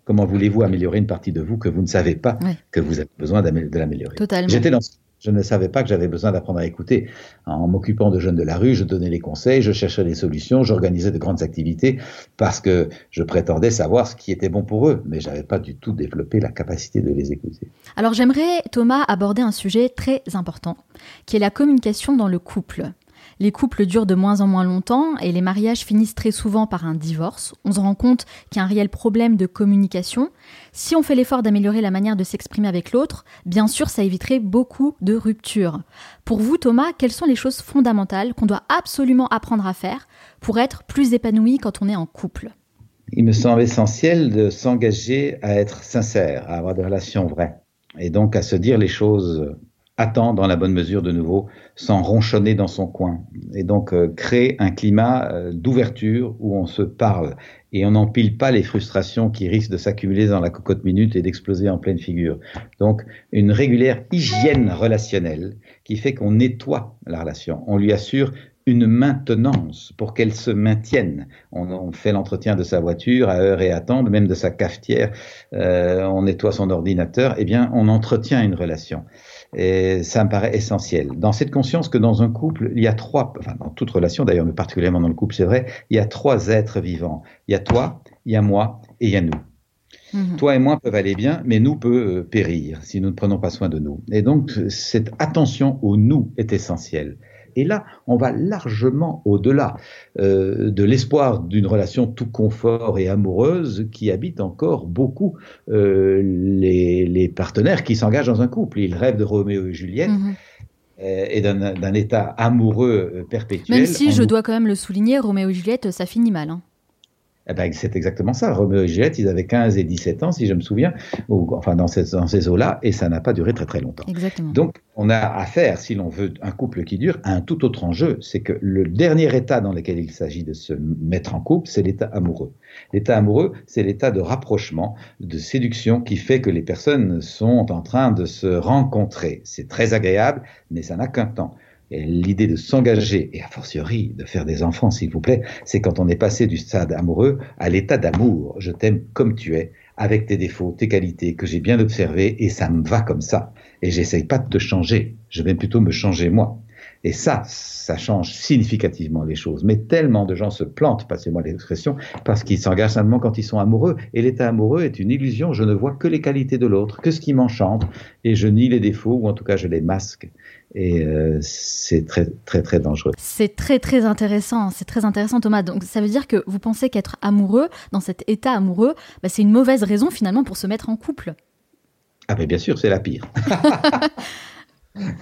Comment voulez-vous améliorer une partie de vous que vous ne savez pas que vous avez besoin de l'améliorer? Totalement. J'étais dans je ne savais pas que j'avais besoin d'apprendre à écouter. En m'occupant de jeunes de la rue, je donnais les conseils, je cherchais des solutions, j'organisais de grandes activités parce que je prétendais savoir ce qui était bon pour eux, mais j'avais pas du tout développé la capacité de les écouter. Alors j'aimerais, Thomas, aborder un sujet très important, qui est la communication dans le couple. Les couples durent de moins en moins longtemps et les mariages finissent très souvent par un divorce. On se rend compte qu'il y a un réel problème de communication. Si on fait l'effort d'améliorer la manière de s'exprimer avec l'autre, bien sûr, ça éviterait beaucoup de ruptures. Pour vous, Thomas, quelles sont les choses fondamentales qu'on doit absolument apprendre à faire pour être plus épanoui quand on est en couple? Il me semble essentiel de s'engager à être sincère, à avoir des relations vraies et donc à se dire les choses attend dans la bonne mesure de nouveau, sans ronchonner dans son coin. Et donc euh, créer un climat euh, d'ouverture où on se parle et on n'empile pas les frustrations qui risquent de s'accumuler dans la cocotte minute et d'exploser en pleine figure. Donc une régulière hygiène relationnelle qui fait qu'on nettoie la relation. On lui assure une maintenance pour qu'elle se maintienne. On, fait l'entretien de sa voiture à heure et à temps, même de sa cafetière, euh, on nettoie son ordinateur, eh bien on entretient une relation. Et ça me paraît essentiel. Dans cette conscience que dans un couple, il y a trois, enfin dans toute relation d'ailleurs, mais particulièrement dans le couple, c'est vrai, il y a trois êtres vivants. Il y a toi, il y a moi et il y a nous. Mhm. Toi et moi peuvent aller bien, mais nous peut euh, périr si nous ne prenons pas soin de nous. Et donc, cette attention au nous est essentielle. Et là, on va largement au-delà euh, de l'espoir d'une relation tout confort et amoureuse qui habite encore beaucoup euh, les, partenaires qui s'engagent dans un couple. Ils rêvent de Roméo et Juliette. Mhm. Euh, et d'un état amoureux perpétuel. Même si, je dois quand même le souligner, Roméo et Juliette, ça finit mal. Hein. Eh ben, c'est exactement ça. Roméo et Juliette, ils avaient 15 et 17 ans, si je me souviens, ou, enfin dans, ces, dans ces eaux-là, et ça n'a pas duré très très longtemps. Exactement. Donc, on a affaire, si l'on veut un couple qui dure, à un tout autre enjeu. C'est que le dernier état dans lequel il s'agit de se mettre en couple, c'est l'état amoureux. L'état amoureux, c'est l'état de rapprochement, de séduction qui fait que les personnes sont en train de se rencontrer. C'est très agréable, mais ça n'a qu'un temps. L'idée de s'engager, et a fortiori de faire des enfants, s'il vous plaît, c'est quand on est passé du stade amoureux à l'état d'amour. Je t'aime comme tu es, avec tes défauts, tes qualités, que j'ai bien observées, et ça me va comme ça. Et j'essaye pas de te changer, je vais plutôt me changer moi. Et ça, ça change significativement les choses. Mais tellement de gens se plantent, passez-moi l'expression, parce qu'ils s'engagent simplement quand ils sont amoureux. Et l'état amoureux est une illusion. Je ne vois que les qualités de l'autre, que ce qui m'enchante, et je nie les défauts, ou en tout cas je les masque. Et euh, c'est très, très, très dangereux. C'est très, très intéressant. C'est très intéressant, Thomas. Donc, ça veut dire que vous pensez qu'être amoureux, dans cet état amoureux, bah, c'est une mauvaise raison finalement pour se mettre en couple? Ah, mais bien sûr, c'est la pire.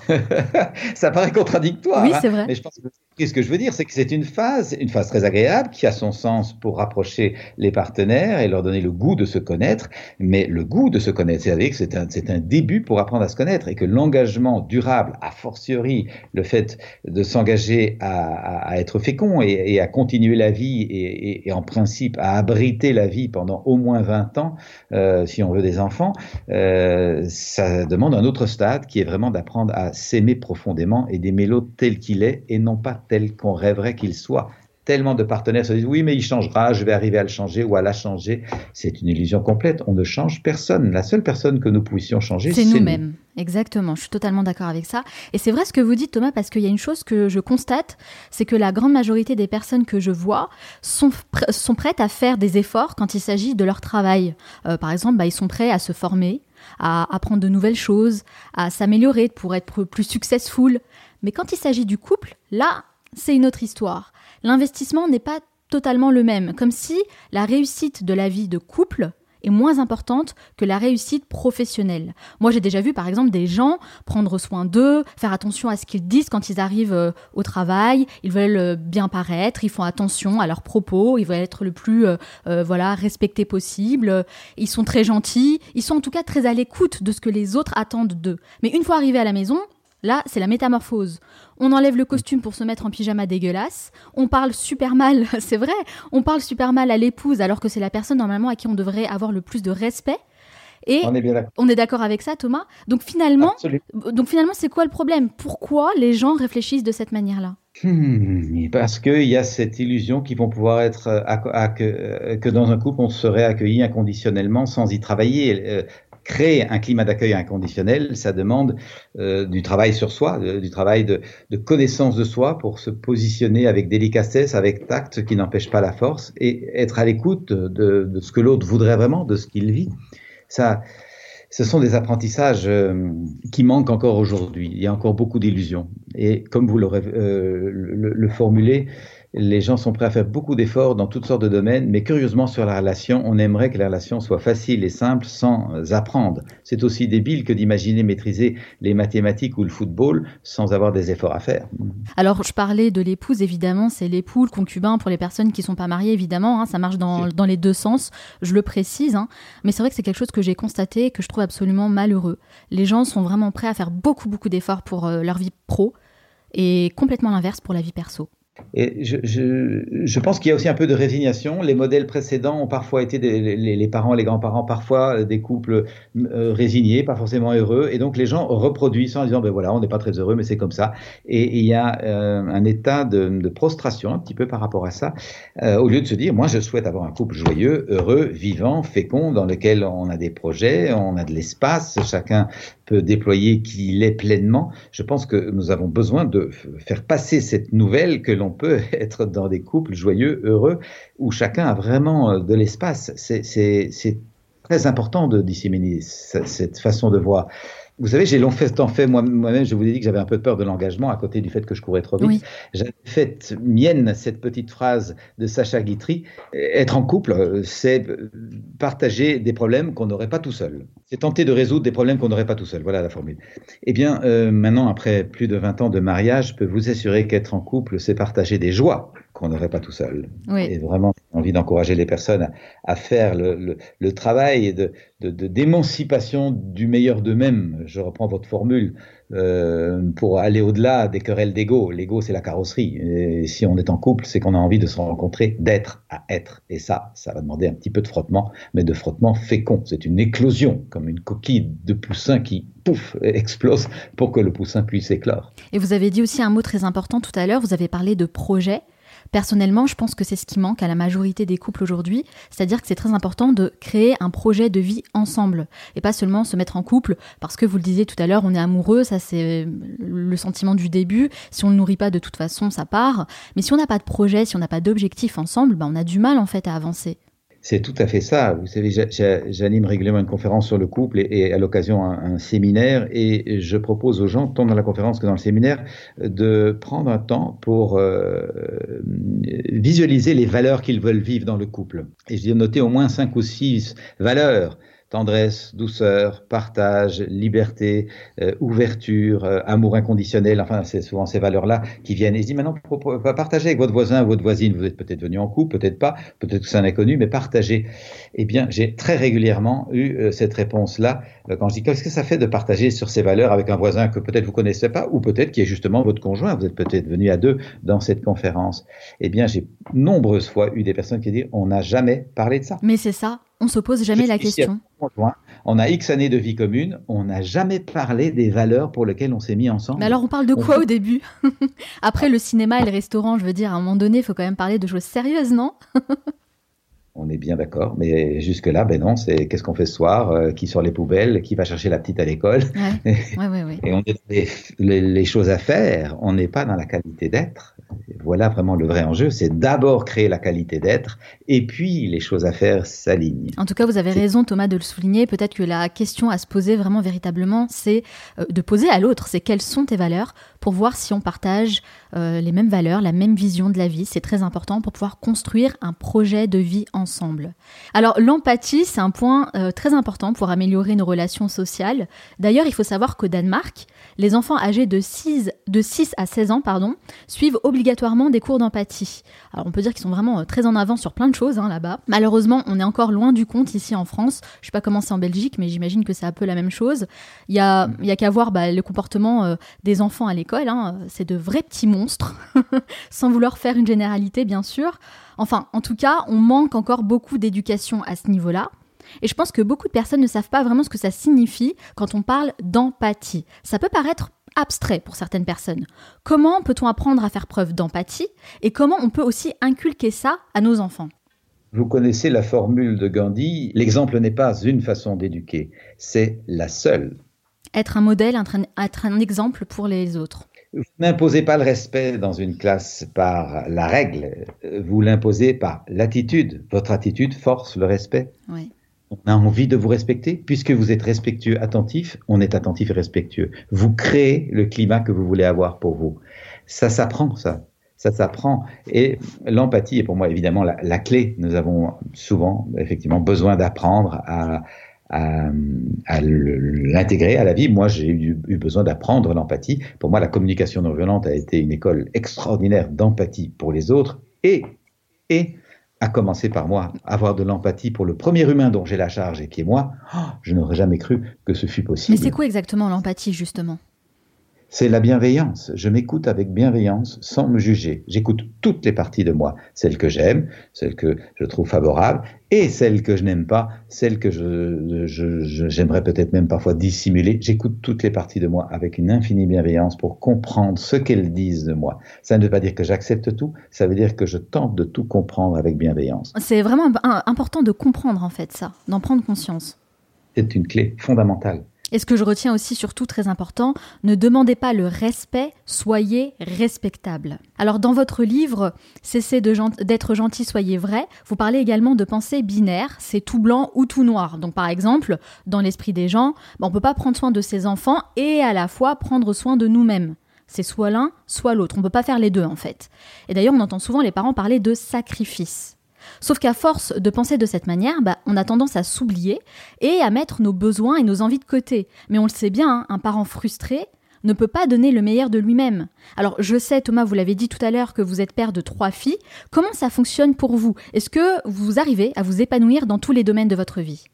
ça paraît contradictoire. Oui, c'est vrai. Mais je pense que ce que je veux dire, c'est que c'est une phase, une phase très agréable qui a son sens pour rapprocher les partenaires et leur donner le goût de se connaître. Mais le goût de se connaître, c'est-à-dire que c'est un, c'est un début pour apprendre à se connaître et que l'engagement durable, a fortiori le fait de s'engager à, à, être fécond et, et, à continuer la vie et, et, en principe à abriter la vie pendant au moins 20 ans, euh, si on veut des enfants, euh, ça demande un autre stade qui est vraiment d'apprendre à s'aimer profondément et d'aimer l'autre tel qu'il est et non pas tel qu'on rêverait qu'il soit. Tellement de partenaires se disent oui, mais il changera, je vais arriver à le changer ou à la changer. C'est une illusion complète. On ne change personne. La seule personne que nous puissions changer, c'est nous-mêmes. Exactement, je suis totalement d'accord avec ça. Et c'est vrai ce que vous dites, Thomas, parce qu'il y a une chose que je constate, c'est que la grande majorité des personnes que je vois sont, sont prêtes à faire des efforts quand il s'agit de leur travail. Euh, par exemple, bah, ils sont prêts à se former, à apprendre de nouvelles choses, à s'améliorer pour être plus successful. Mais quand il s'agit du couple, là, c'est une autre histoire. L'investissement n'est pas totalement le même, comme si la réussite de la vie de couple est moins importante que la réussite professionnelle. Moi, j'ai déjà vu, par exemple, des gens prendre soin d'eux, faire attention à ce qu'ils disent quand ils arrivent euh, au travail. Ils veulent euh, bien paraître, ils font attention à leurs propos, ils veulent être le plus, euh, voilà, respecté possible. Ils sont très gentils, ils sont en tout cas très à l'écoute de ce que les autres attendent d'eux. Mais une fois arrivés à la maison, Là, c'est la métamorphose. On enlève le costume pour se mettre en pyjama dégueulasse. On parle super mal, c'est vrai, on parle super mal à l'épouse alors que c'est la personne normalement à qui on devrait avoir le plus de respect. Et on est d'accord avec ça, Thomas. Donc finalement, donc finalement, c'est quoi le problème? Pourquoi les gens réfléchissent de cette manière-là? Hmm, parce qu'il y a cette illusion qu'ils vont pouvoir être euh, que, dans un couple on serait accueilli inconditionnellement sans y travailler. Créer un climat d'accueil inconditionnel, ça demande euh, du travail sur soi, du travail de, connaissance de soi pour se positionner avec délicatesse, avec tact, qui n'empêche pas la force, et être à l'écoute de, de, ce que l'autre voudrait vraiment, de ce qu'il vit. Ça, ce sont des apprentissages euh, qui manquent encore aujourd'hui. Il y a encore beaucoup d'illusions. Et comme vous l'aurez euh, le, le formulé, les gens sont prêts à faire beaucoup d'efforts dans toutes sortes de domaines, mais curieusement sur la relation, on aimerait que la relation soit facile et simple sans apprendre. C'est aussi débile que d'imaginer maîtriser les mathématiques ou le football sans avoir des efforts à faire. Alors je parlais de l'épouse, évidemment, c'est l'époux, le concubin pour les personnes qui ne sont pas mariées, évidemment, hein, ça marche dans, dans, les deux sens, je le précise, hein. mais c'est vrai que c'est quelque chose que j'ai constaté et que je trouve absolument malheureux. Les gens sont vraiment prêts à faire beaucoup, beaucoup d'efforts pour euh, leur vie pro et complètement l'inverse pour la vie perso. Et je, je, je pense qu'il y a aussi un peu de résignation. Les modèles précédents ont parfois été des, les, les, parents, les grands-parents, parfois des couples euh, résignés, pas forcément heureux. Et donc les gens reproduisent en disant ben voilà, on n'est pas très heureux, mais c'est comme ça. Et, il y a euh, un état de, de, prostration un petit peu par rapport à ça, euh, au lieu de se dire moi je souhaite avoir un couple joyeux, heureux, vivant, fécond, dans lequel on a des projets, on a de l'espace, chacun peut déployer qui il est pleinement. Je pense que nous avons besoin de faire passer cette nouvelle que l'on peut être dans des couples joyeux, heureux, où chacun a vraiment euh, de l'espace. C'est très important de disséminer cette façon de voir. Vous savez, j'ai longtemps fait moi-même, je vous ai dit que j'avais un peu peur de l'engagement à côté du fait que je courais trop vite. J'avais fait mienne cette petite phrase de Sacha Guitry être en couple, c'est partager des problèmes qu'on n'aurait pas tout seul. C'est tenter de résoudre des problèmes qu'on n'aurait pas tout seul. Voilà la formule. Eh bien, euh, maintenant, après plus de 20 ans de mariage, je peux vous assurer qu'être en couple, c'est partager des joies qu'on n'aurait pas tout seul. Oui. Et vraiment, j'ai envie d'encourager les personnes à, à faire le, le, le, travail de, de, d'émancipation du meilleur d'eux-mêmes. Je reprends votre formule euh, pour aller au-delà des querelles d'ego. L'ego, c'est la carrosserie. Et si on est en couple, c'est qu'on a envie de se rencontrer, d'être à être. Et ça, ça va demander un petit peu de frottement, mais de frottement fécond. C'est une éclosion, comme une coquille de poussin qui pouf, explose pour que le poussin puisse éclore. Et vous avez dit aussi un mot très important tout à l'heure, vous avez parlé de projet. Personnellement, je pense que c'est ce qui manque à la majorité des couples aujourd'hui, c'est-à-dire que c'est très important de créer un projet de vie ensemble et pas seulement se mettre en couple parce que vous le disiez tout à l'heure, on est amoureux, ça c'est le sentiment du début. Si on ne le nourrit pas de toute façon, ça part. Mais si on n'a pas de projet, si on n'a pas d'objectif ensemble, ben on a du mal en fait à avancer. C'est tout à fait ça. Vous savez, j'anime régulièrement une conférence sur le couple et, à l'occasion un, séminaire et je propose aux gens, tant dans la conférence que dans le séminaire, de prendre un temps pour euh, visualiser les valeurs qu'ils veulent vivre dans le couple. Et je dis noter au moins cinq ou six valeurs tendresse, douceur, partage, liberté, euh, ouverture, euh, amour inconditionnel. Enfin, c'est souvent ces valeurs-là qui viennent. Et je dis maintenant, partager avec votre voisin, votre voisine. Vous êtes peut-être venu en couple, peut-être pas, peut-être que c'est un inconnu, mais partagez. Eh bien, j'ai très régulièrement eu euh, cette réponse-là quand je dis qu'est-ce que ça fait de partager sur ces valeurs avec un voisin que peut-être vous connaissez pas, ou peut-être qui est justement votre conjoint? Vous êtes peut-être venu à deux dans cette conférence. Eh bien, j'ai nombreuses fois eu des personnes qui disent on n'a jamais parlé de ça. Mais c'est ça on se pose jamais la question. On a X années de vie commune, on n'a jamais parlé des valeurs pour lesquelles on s'est mis ensemble. Mais alors on parle de quoi au début? Après le cinéma et le restaurant, je veux dire, à un moment donné, il faut quand même parler de choses sérieuses, non? On est bien d'accord, mais jusque-là, ben non, c'est qu'est-ce qu'on fait ce soir, euh, qui sort les poubelles, qui va chercher la petite à l'école. Ouais. Ouais, et on est les, les, choses à faire, on n'est pas dans la qualité d'être voilà vraiment le vrai enjeu, c'est d'abord créer la qualité d'être et puis les choses à faire s'alignent. En tout cas, vous avez raison Thomas de le souligner, peut-être que la question à se poser vraiment véritablement, c'est euh, de poser à l'autre, c'est quelles sont tes valeurs pour voir si on partage euh, les mêmes valeurs, la même vision de la vie, c'est très important pour pouvoir construire un projet de vie ensemble. Alors l'empathie, c'est un point euh, très important pour améliorer nos relations sociales. D'ailleurs, il faut savoir qu'au Danemark, les enfants âgés de 6, de 6 à 16 ans pardon, suivent obligatoirement des cours d'empathie. Alors on peut dire qu'ils sont vraiment euh, très en avance sur plein de choses hein, là-bas. Malheureusement, on est encore loin du compte ici en France. Je sais pas comment c'est en Belgique, mais j'imagine que c'est un peu la même chose. Il y a, qu'à voir bah, le comportement des enfants à l'école. Hein. C'est de vrais petits monstres, sans vouloir faire une généralité bien sûr. Enfin, en tout cas, on manque encore beaucoup d'éducation à ce niveau-là. Et je pense que beaucoup de personnes ne savent pas vraiment ce que ça signifie quand on parle d'empathie. Ça peut paraître abstrait pour certaines personnes. Comment peut-on apprendre à faire preuve d'empathie et comment on peut aussi inculquer ça à nos enfants? Vous connaissez la formule de Gandhi, l'exemple n'est pas une façon d'éduquer, c'est la seule. Être un modèle, être un exemple pour les autres. Vous n'imposez pas le respect dans une classe par la règle, vous l'imposez par l'attitude. Votre attitude force le respect. Oui on a envie de vous respecter. Puisque vous êtes respectueux, attentif, on est attentif et respectueux. Vous créez le climat que vous voulez avoir pour vous. Ça s'apprend, ça. Ça s'apprend. Et l'empathie est pour moi évidemment la, clé. Nous avons souvent, effectivement, besoin d'apprendre à, à, l'intégrer à la vie. Moi, j'ai eu, eu, besoin d'apprendre l'empathie. Pour moi, la communication non violente a été une école extraordinaire d'empathie pour les autres et, et à commencer par moi, avoir de l'empathie pour le premier humain dont j'ai la charge et qui est moi, oh, je n'aurais jamais cru que ce fût possible. Mais c'est quoi exactement l'empathie, justement? C'est la bienveillance. Je m'écoute avec bienveillance sans me juger. J'écoute toutes les parties de moi, celles que j'aime, celles que je trouve favorables et celles que je n'aime pas, celles que je, j'aimerais peut-être même parfois dissimuler. J'écoute toutes les parties de moi avec une infinie bienveillance pour comprendre ce qu'elles disent de moi. Ça ne veut pas dire que j'accepte tout, ça veut dire que je tente de tout comprendre avec bienveillance. C'est vraiment important de comprendre en fait ça, d'en prendre conscience. C'est une clé fondamentale. Et ce que je retiens aussi surtout très important, ne demandez pas le respect, soyez respectable. Alors dans votre livre, Cessez d'être gentil, soyez vrai, vous parlez également de pensée binaire, c'est tout blanc ou tout noir. Donc par exemple, dans l'esprit des gens, on ne peut pas prendre soin de ses enfants et à la fois prendre soin de nous-mêmes. C'est soit l'un, soit l'autre. On ne peut pas faire les deux en fait. Et d'ailleurs, on entend souvent les parents parler de sacrifice. Sauf qu'à force de penser de cette manière, bah, on a tendance à s'oublier et à mettre nos besoins et nos envies de côté. Mais on le sait bien, hein, un parent frustré ne peut pas donner le meilleur de lui-même. Alors je sais, Thomas, vous l'avez dit tout à l'heure que vous êtes père de trois filles. Comment ça fonctionne pour vous? Est-ce que vous arrivez à vous épanouir dans tous les domaines de votre vie?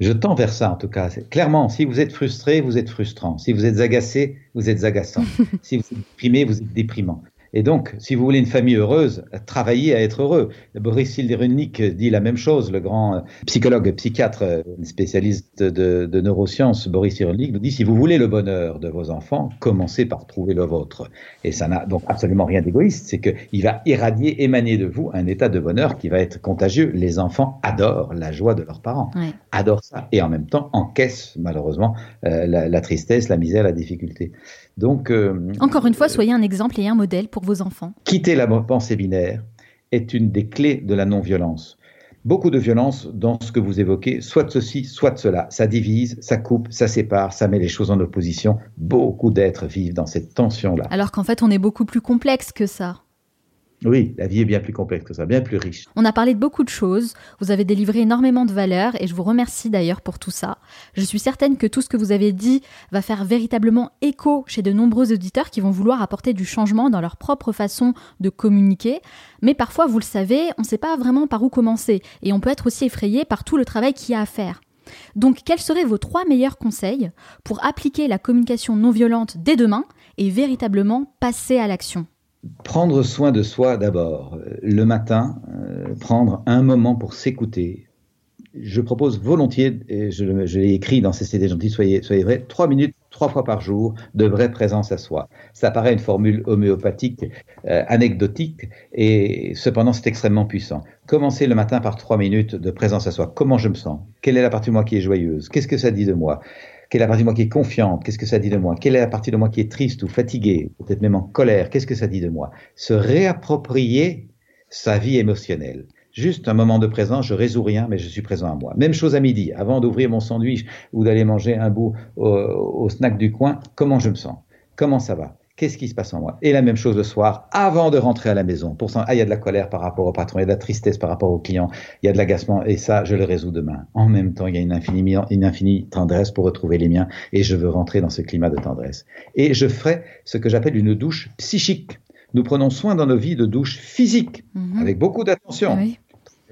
Je tends vers ça en tout cas. Clairement, si vous êtes frustré, vous êtes frustrant. Si vous êtes agacé, vous êtes agaçant. si vous êtes déprimé, vous êtes déprimant. Et donc, si vous voulez une famille heureuse, travaillez à être heureux. Boris Cyrulnik dit la même chose, le grand euh, psychologue, psychiatre, euh, spécialiste de, de neurosciences, Boris Cyrulnik, nous dit si vous voulez le bonheur de vos enfants, commencez par trouver le vôtre. Et ça n'a donc absolument rien d'égoïste, c'est qu'il va irradier, émaner de vous un état de bonheur qui va être contagieux. Les enfants adorent la joie de leurs parents, adorent ça, et en même temps encaissent malheureusement euh, la, la tristesse, la misère, la difficulté. Donc, euh, Encore une fois, soyez un exemple et un modèle pour vos enfants. Quitter la pensée binaire est une des clés de la non-violence. Beaucoup de violence dans ce que vous évoquez, soit de ceci, soit de cela. Ça divise, ça coupe, ça sépare, ça met les choses en opposition. Beaucoup d'êtres vivent dans cette tension-là. Alors qu'en fait, on est beaucoup plus complexe que ça. Oui, la vie est bien plus complexe que ça, bien plus riche. On a parlé de beaucoup de choses, vous avez délivré énormément de valeurs et je vous remercie d'ailleurs pour tout ça. Je suis certaine que tout ce que vous avez dit va faire véritablement écho chez de nombreux auditeurs qui vont vouloir apporter du changement dans leur propre façon de communiquer. Mais parfois, vous le savez, on ne sait pas vraiment par où commencer et on peut être aussi effrayé par tout le travail qu'il y a à faire. Donc, quels seraient vos trois meilleurs conseils pour appliquer la communication non violente dès demain et véritablement passer à l'action? Prendre soin de soi d'abord. Le matin, euh, prendre un moment pour s'écouter. Je propose volontiers, et je, l'ai écrit dans CCD Gentil, soyez, soyez vrai, trois minutes, trois fois par jour de vraie présence à soi. Ça paraît une formule homéopathique, euh, anecdotique, et cependant c'est extrêmement puissant. Commencez le matin par trois minutes de présence à soi. Comment je me sens? Quelle est la partie de moi qui est joyeuse? Qu'est-ce que ça dit de moi? Quelle est la partie de moi qui est confiante? Qu'est-ce que ça dit de moi? Quelle est la partie de moi qui est triste ou fatiguée Peut-être même en colère? Qu'est-ce que ça dit de moi? Se réapproprier sa vie émotionnelle. Juste un moment de présence, je résous rien, mais je suis présent à moi. Même chose à midi, avant d'ouvrir mon sandwich ou d'aller manger un bout au, au snack du coin, comment je me sens? Comment ça va? Qu'est-ce qui se passe en moi? Et la même chose le soir, avant de rentrer à la maison. Pour ça, ah, il y a de la colère par rapport au patron, il y a de la tristesse par rapport au client, il y a de l'agacement, et ça, je le résous demain. En même temps, il y a une infinie, une infinie tendresse pour retrouver les miens, et je veux rentrer dans ce climat de tendresse. Et je ferai ce que j'appelle une douche psychique. Nous prenons soin dans nos vies de douche physique, mhm. avec beaucoup d'attention.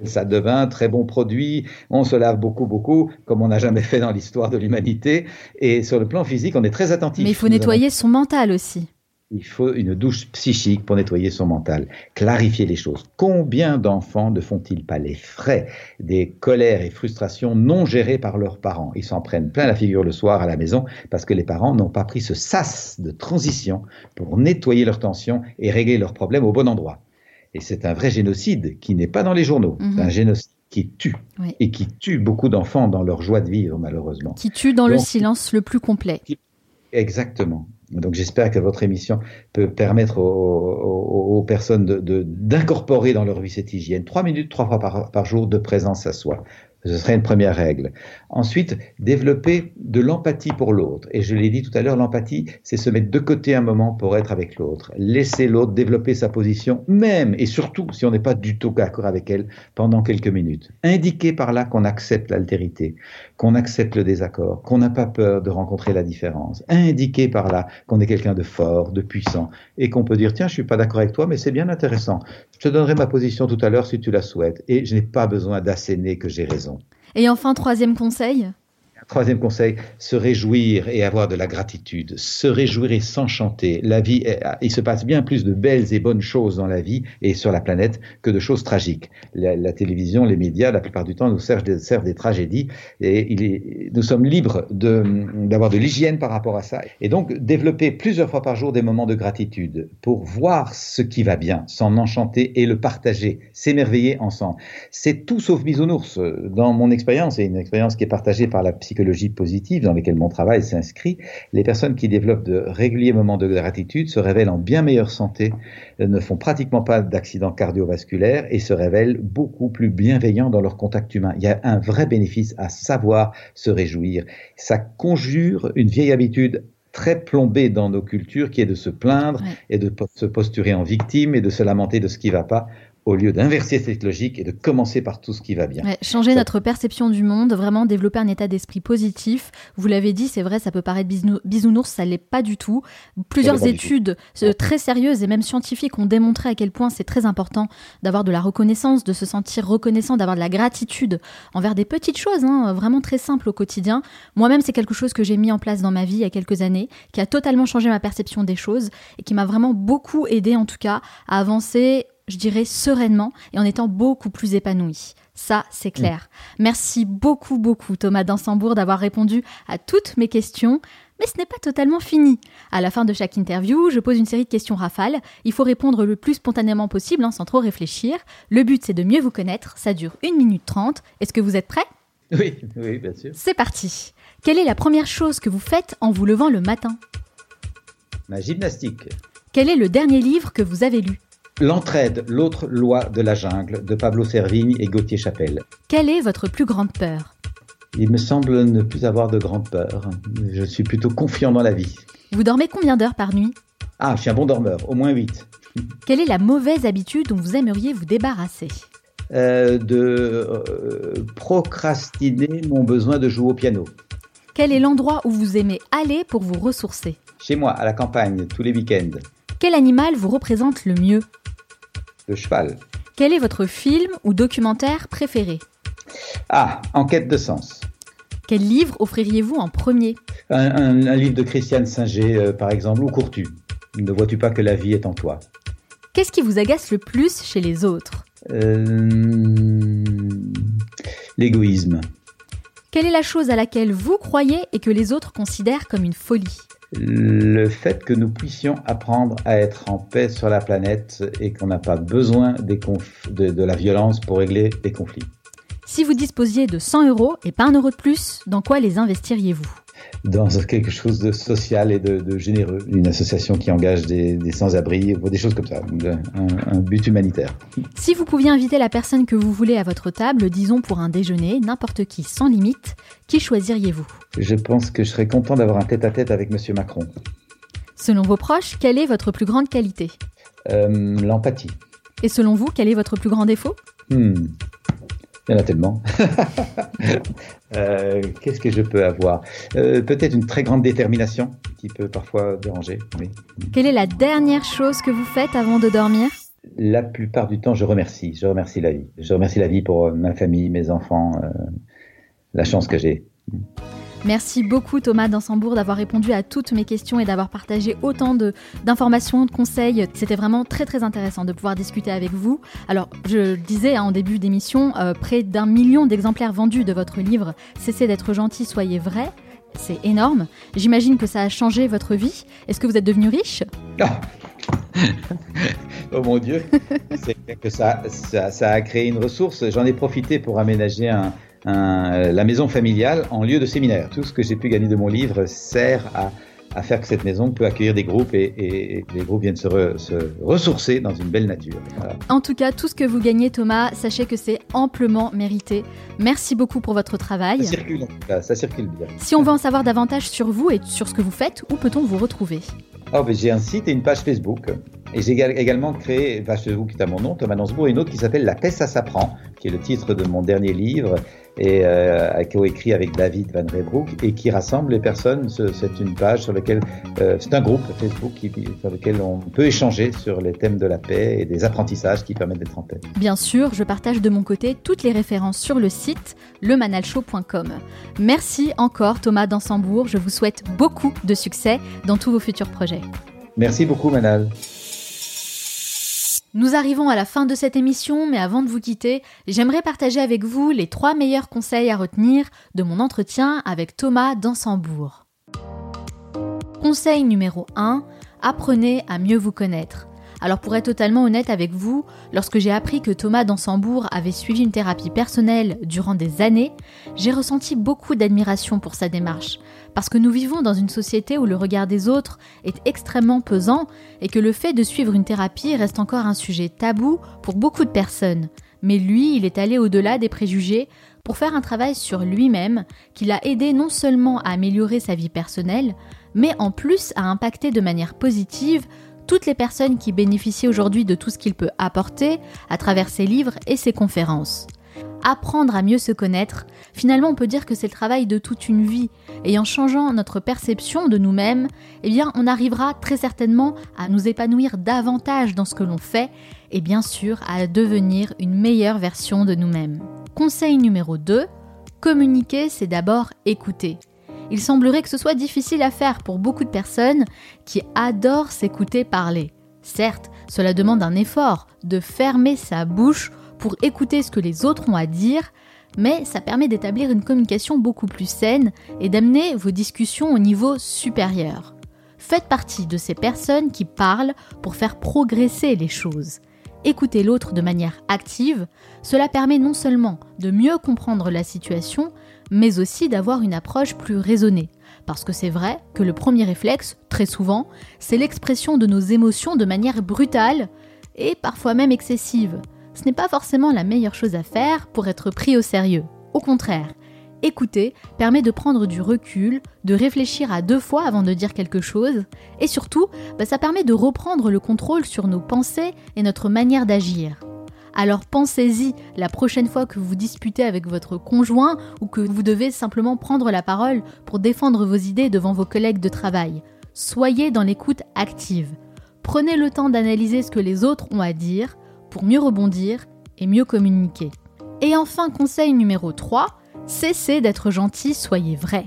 Ça devient un très bon produit. On se lave beaucoup, beaucoup, comme on n'a jamais fait dans l'histoire de l'humanité. Et sur le plan physique, on est très attentif. Mais il faut nettoyer son mental aussi. Il faut une douche psychique pour nettoyer son mental, clarifier les choses. Combien d'enfants ne font-ils pas les frais des colères et frustrations non gérées par leurs parents? Ils s'en prennent plein la figure le soir à la maison parce que les parents n'ont pas pris ce sas de transition pour nettoyer leurs tensions et régler leurs problèmes au bon endroit. Et c'est un vrai génocide qui n'est pas dans les journaux. C'est mhm. un génocide qui tue et qui tue beaucoup d'enfants dans leur joie de vivre, malheureusement. Qui tue dans le silence le plus complet. Exactement. Donc j'espère que votre émission peut permettre aux, personnes d'incorporer dans leur vie cette hygiène. Trois minutes, trois fois par jour de présence à soi. Ce serait une première règle. Ensuite, développer de l'empathie pour l'autre. Et je l'ai dit tout à l'heure, l'empathie, c'est se mettre de côté un moment pour être avec l'autre. Laisser l'autre développer sa position, même et surtout si on n'est pas du tout d'accord avec elle, pendant quelques minutes. Indiquer par là qu'on accepte l'altérité, qu'on accepte le désaccord, qu'on n'a pas peur de rencontrer la différence. Indiquer par là qu'on est quelqu'un de fort, de puissant, et qu'on peut dire, tiens, je suis pas d'accord avec toi, mais c'est bien intéressant. Je te donnerai ma position tout à l'heure si tu la souhaites. Et je n'ai pas besoin d'asséner que j'ai raison. Et enfin, troisième conseil Troisième conseil, se réjouir et avoir de la gratitude. Se réjouir et s'enchanter. La vie, il se passe bien plus de belles et bonnes choses dans la vie et sur la planète que de choses tragiques. La, télévision, les médias, la plupart du temps, nous servent des, tragédies et nous sommes libres d'avoir de, de l'hygiène par rapport à ça. Et donc, développer plusieurs fois par jour des moments de gratitude pour voir ce qui va bien, s'en enchanter et le partager, s'émerveiller ensemble. C'est tout sauf bisounours. Dans mon expérience, et une expérience qui est partagée par la psychologie, positive dans lesquelles mon travail s'inscrit, les personnes qui développent de réguliers moments de gratitude se révèlent en bien meilleure santé, euh, ne font pratiquement pas d'accidents cardiovasculaires et se révèlent beaucoup plus bienveillants dans leur contact humain. Il y a un vrai bénéfice à savoir se réjouir. Ça conjure une vieille habitude très plombée dans nos cultures qui est de se plaindre et de se posturer en victime et de se lamenter de ce qui ne va pas au lieu d'inverser cette logique et de commencer par tout ce qui va bien. changer notre perception du monde, vraiment développer un état d'esprit positif. Vous l'avez dit, c'est vrai, ça peut paraître bisounours, ça l'est pas du tout. Plusieurs études euh, très sérieuses et même scientifiques ont démontré à quel point c'est très important d'avoir de la reconnaissance, de se sentir reconnaissant, d'avoir de la gratitude envers des petites choses, hein, vraiment très simples au quotidien. Moi-même, c'est quelque chose que j'ai mis en place dans ma vie il y a quelques années, qui a totalement changé ma perception des choses et qui m'a vraiment beaucoup aidé en tout cas à avancer je dirais, sereinement et en étant beaucoup plus épanoui. Ça, c'est clair. Merci beaucoup, beaucoup, Thomas Dansembourg, d'avoir répondu à toutes mes questions. Mais ce n'est pas totalement fini. À la fin de chaque interview, je pose une série de questions rafales. Il faut répondre le plus spontanément possible, hein, sans trop réfléchir. Le but, c'est de mieux vous connaître. Ça dure 1 minute 30. Est-ce que vous êtes prêt Oui, oui, bien sûr. C'est parti. Quelle est la première chose que vous faites en vous levant le matin? Ma gymnastique. Quel est le dernier livre que vous avez lu? L'entraide, l'autre loi de la jungle de Pablo Servigne et Gauthier Chapelle. Quelle est votre plus grande peur? Il me semble ne plus avoir de grande peur. Je suis plutôt confiant dans la vie. Vous dormez combien d'heures par nuit? Ah, je suis un bon dormeur, au moins 8. Quelle est la mauvaise habitude dont vous aimeriez vous débarrasser? Euh, De euh, procrastiner mon besoin de jouer au piano. Quel est l'endroit où vous aimez aller pour vous ressourcer? Chez moi, à la campagne, tous les week-ends. Quel animal vous représente le mieux? Le cheval. Quel est votre film ou documentaire préféré? Ah, Enquête de sens. Quel livre offririez-vous en premier? Un, un, livre de Christiane Singer, euh, par exemple, ou cours-tu Ne vois-tu pas que la vie est en toi? Qu'est-ce qui vous agace le plus chez les autres? Euh, L'égoïsme. Quelle est la chose à laquelle vous croyez et que les autres considèrent comme une folie? Le fait que nous puissions apprendre à être en paix sur la planète et qu'on n'a pas besoin de, la violence pour régler des conflits. Si vous disposiez de 100 euros et pas un euro de plus, dans quoi les investiriez-vous? Dans quelque chose de social et de, généreux, une association qui engage des, sans-abri, des choses comme ça, un, but humanitaire. Si vous pouviez inviter la personne que vous voulez à votre table, disons pour un déjeuner, n'importe qui, sans limite, qui choisiriez-vous? Je pense que je serais content d'avoir un tête-à-tête avec M. Macron. Selon vos proches, quelle est votre plus grande qualité? Euh, L'empathie. Et selon vous, quel est votre plus grand défaut? Hmm. Il y en a tellement. Euh, qu'est-ce que je peux avoir? Euh, Peut-être une très grande détermination qui peut parfois déranger. Quelle est la dernière chose que vous faites avant de dormir? La plupart du temps, je remercie. Je remercie la vie. Je remercie la vie pour euh, ma famille, mes enfants, la chance que j'ai. Merci beaucoup Thomas Dansembourg d'avoir répondu à toutes mes questions et d'avoir partagé autant d'informations, de, conseils. C'était vraiment très très intéressant de pouvoir discuter avec vous. Alors je le disais hein, en début d'émission, euh, près d'un million d'exemplaires vendus de votre livre Cessez d'être gentil, soyez vrai. C'est énorme. J'imagine que ça a changé votre vie. Est-ce que vous êtes devenu riche? Oh mon Dieu, que ça, ça, a créé une ressource. J'en ai profité pour aménager un, la maison familiale en lieu de séminaire. Tout ce que j'ai pu gagner de mon livre sert à, faire que cette maison peut accueillir des groupes et, les groupes viennent se, ressourcer dans une belle nature. En tout cas, tout ce que vous gagnez, Thomas, sachez que c'est amplement mérité. Merci beaucoup pour votre travail. Ça circule, ça circule bien. Si on veut en savoir davantage sur vous et sur ce que vous faites, où peut-on vous retrouver? Oh, ben, J'ai un site et une page Facebook. Et j'ai également créé, page Facebook qui est à mon nom, Thomas Nansbourg, et une autre qui s'appelle La paix, ça s'apprend, qui est le titre de mon dernier livre et euh, coécrit avec David Van Reybroek et qui rassemble les personnes. C'est une page sur laquelle euh, c'est un groupe Facebook qui, sur lequel on peut échanger sur les thèmes de la paix et des apprentissages qui permettent d'être en paix. Bien sûr, je partage de mon côté toutes les références sur le site lemanalshow.com. Merci encore Thomas Dansembourg. Je vous souhaite beaucoup de succès dans tous vos futurs projets. Merci beaucoup Manal. Nous arrivons à la fin de cette émission, mais avant de vous quitter, j'aimerais partager avec vous les trois meilleurs conseils à retenir de mon entretien avec Thomas Dansembourg. Conseil numéro 1, apprenez à mieux vous connaître. Alors pour être totalement honnête avec vous, lorsque j'ai appris que Thomas Dansembourg avait suivi une thérapie personnelle durant des années, j'ai ressenti beaucoup d'admiration pour sa démarche. Parce que nous vivons dans une société où le regard des autres est extrêmement pesant et que le fait de suivre une thérapie reste encore un sujet tabou pour beaucoup de personnes. Mais lui, il est allé au-delà des préjugés pour faire un travail sur lui-même qui l'a aidé non seulement à améliorer sa vie personnelle, mais en plus à impacter de manière positive toutes les personnes qui bénéficient aujourd'hui de tout ce qu'il peut apporter à travers ses livres et ses conférences. Apprendre à mieux se connaître, finalement on peut dire que c'est le travail de toute une vie, et en changeant notre perception de nous-mêmes, eh bien on arrivera très certainement à nous épanouir davantage dans ce que l'on fait, et bien sûr à devenir une meilleure version de nous-mêmes. Conseil numéro 2, communiquer c'est d'abord écouter. Il semblerait que ce soit difficile à faire pour beaucoup de personnes qui adorent s'écouter parler. Certes, cela demande un effort de fermer sa bouche pour écouter ce que les autres ont à dire, mais ça permet d'établir une communication beaucoup plus saine et d'amener vos discussions au niveau supérieur. Faites partie de ces personnes qui parlent pour faire progresser les choses. Écouter l'autre de manière active, cela permet non seulement de mieux comprendre la situation, mais aussi d'avoir une approche plus raisonnée. Parce que c'est vrai que le premier réflexe, très souvent, c'est l'expression de nos émotions de manière brutale et parfois même excessive. Ce n'est pas forcément la meilleure chose à faire pour être pris au sérieux. Au contraire, Écouter permet de prendre du recul, de réfléchir à deux fois avant de dire quelque chose, et surtout, bah, ça permet de reprendre le contrôle sur nos pensées et notre manière d'agir. Alors pensez-y la prochaine fois que vous disputez avec votre conjoint ou que vous devez simplement prendre la parole pour défendre vos idées devant vos collègues de travail. Soyez dans l'écoute active. Prenez le temps d'analyser ce que les autres ont à dire pour mieux rebondir et mieux communiquer. Et enfin, conseil numéro 3, cessez d'être gentil, soyez vrai.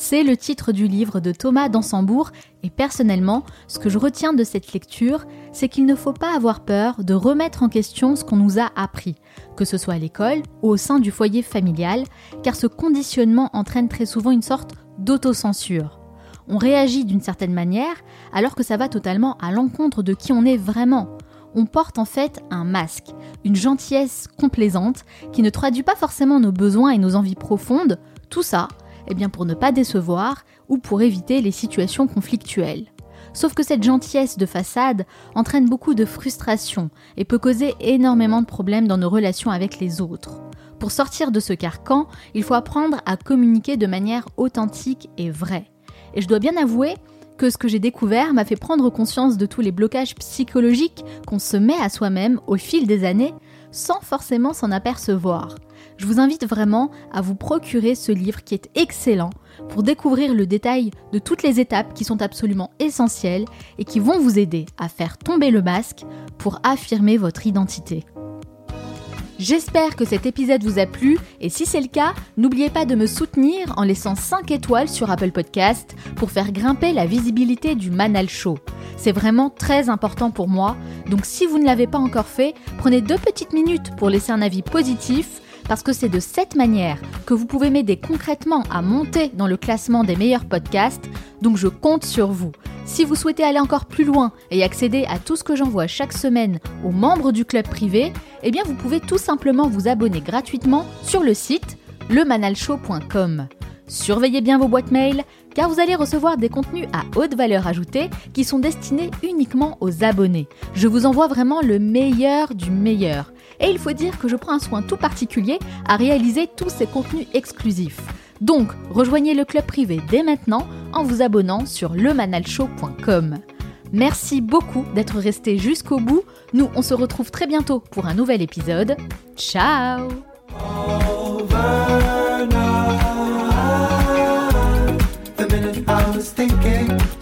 C'est le titre du livre de Thomas Dansembourg et personnellement, ce que je retiens de cette lecture, c'est qu'il ne faut pas avoir peur de remettre en question ce qu'on nous a appris, que ce soit à l'école ou au sein du foyer familial, car ce conditionnement entraîne très souvent une sorte d'autocensure. On réagit d'une certaine manière alors que ça va totalement à l'encontre de qui on est vraiment. On porte en fait un masque, une gentillesse complaisante qui ne traduit pas forcément nos besoins et nos envies profondes, tout ça eh bien pour ne pas décevoir ou pour éviter les situations conflictuelles. Sauf que cette gentillesse de façade entraîne beaucoup de frustration et peut causer énormément de problèmes dans nos relations avec les autres. Pour sortir de ce carcan, il faut apprendre à communiquer de manière authentique et vraie. Et je dois bien avouer que ce que j'ai découvert m'a fait prendre conscience de tous les blocages psychologiques qu'on se met à soi-même au fil des années sans forcément s'en apercevoir je vous invite vraiment à vous procurer ce livre qui est excellent pour découvrir le détail de toutes les étapes qui sont absolument essentielles et qui vont vous aider à faire tomber le masque pour affirmer votre identité. J'espère que cet épisode vous a plu et si c'est le cas, n'oubliez pas de me soutenir en laissant 5 étoiles sur Apple Podcast pour faire grimper la visibilité du Manal Show. C'est vraiment très important pour moi, donc si vous ne l'avez pas encore fait, prenez deux petites minutes pour laisser un avis positif parce que c'est de cette manière que vous pouvez m'aider concrètement à monter dans le classement des meilleurs podcasts, donc je compte sur vous. Si vous souhaitez aller encore plus loin et accéder à tout ce que j'envoie chaque semaine aux membres du club privé, eh bien vous pouvez tout simplement vous abonner gratuitement sur le site lemanalshow.com. Surveillez bien vos boîtes mail car vous allez recevoir des contenus à haute valeur ajoutée qui sont destinés uniquement aux abonnés. Je vous envoie vraiment le meilleur du meilleur. Et il faut dire que je prends un soin tout particulier à réaliser tous ces contenus exclusifs. Donc, rejoignez le club privé dès maintenant en vous abonnant sur lemanalshow.com. Merci beaucoup d'être resté jusqu'au bout. Nous, on se retrouve très bientôt pour un nouvel épisode. Ciao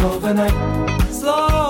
overnight. Slow.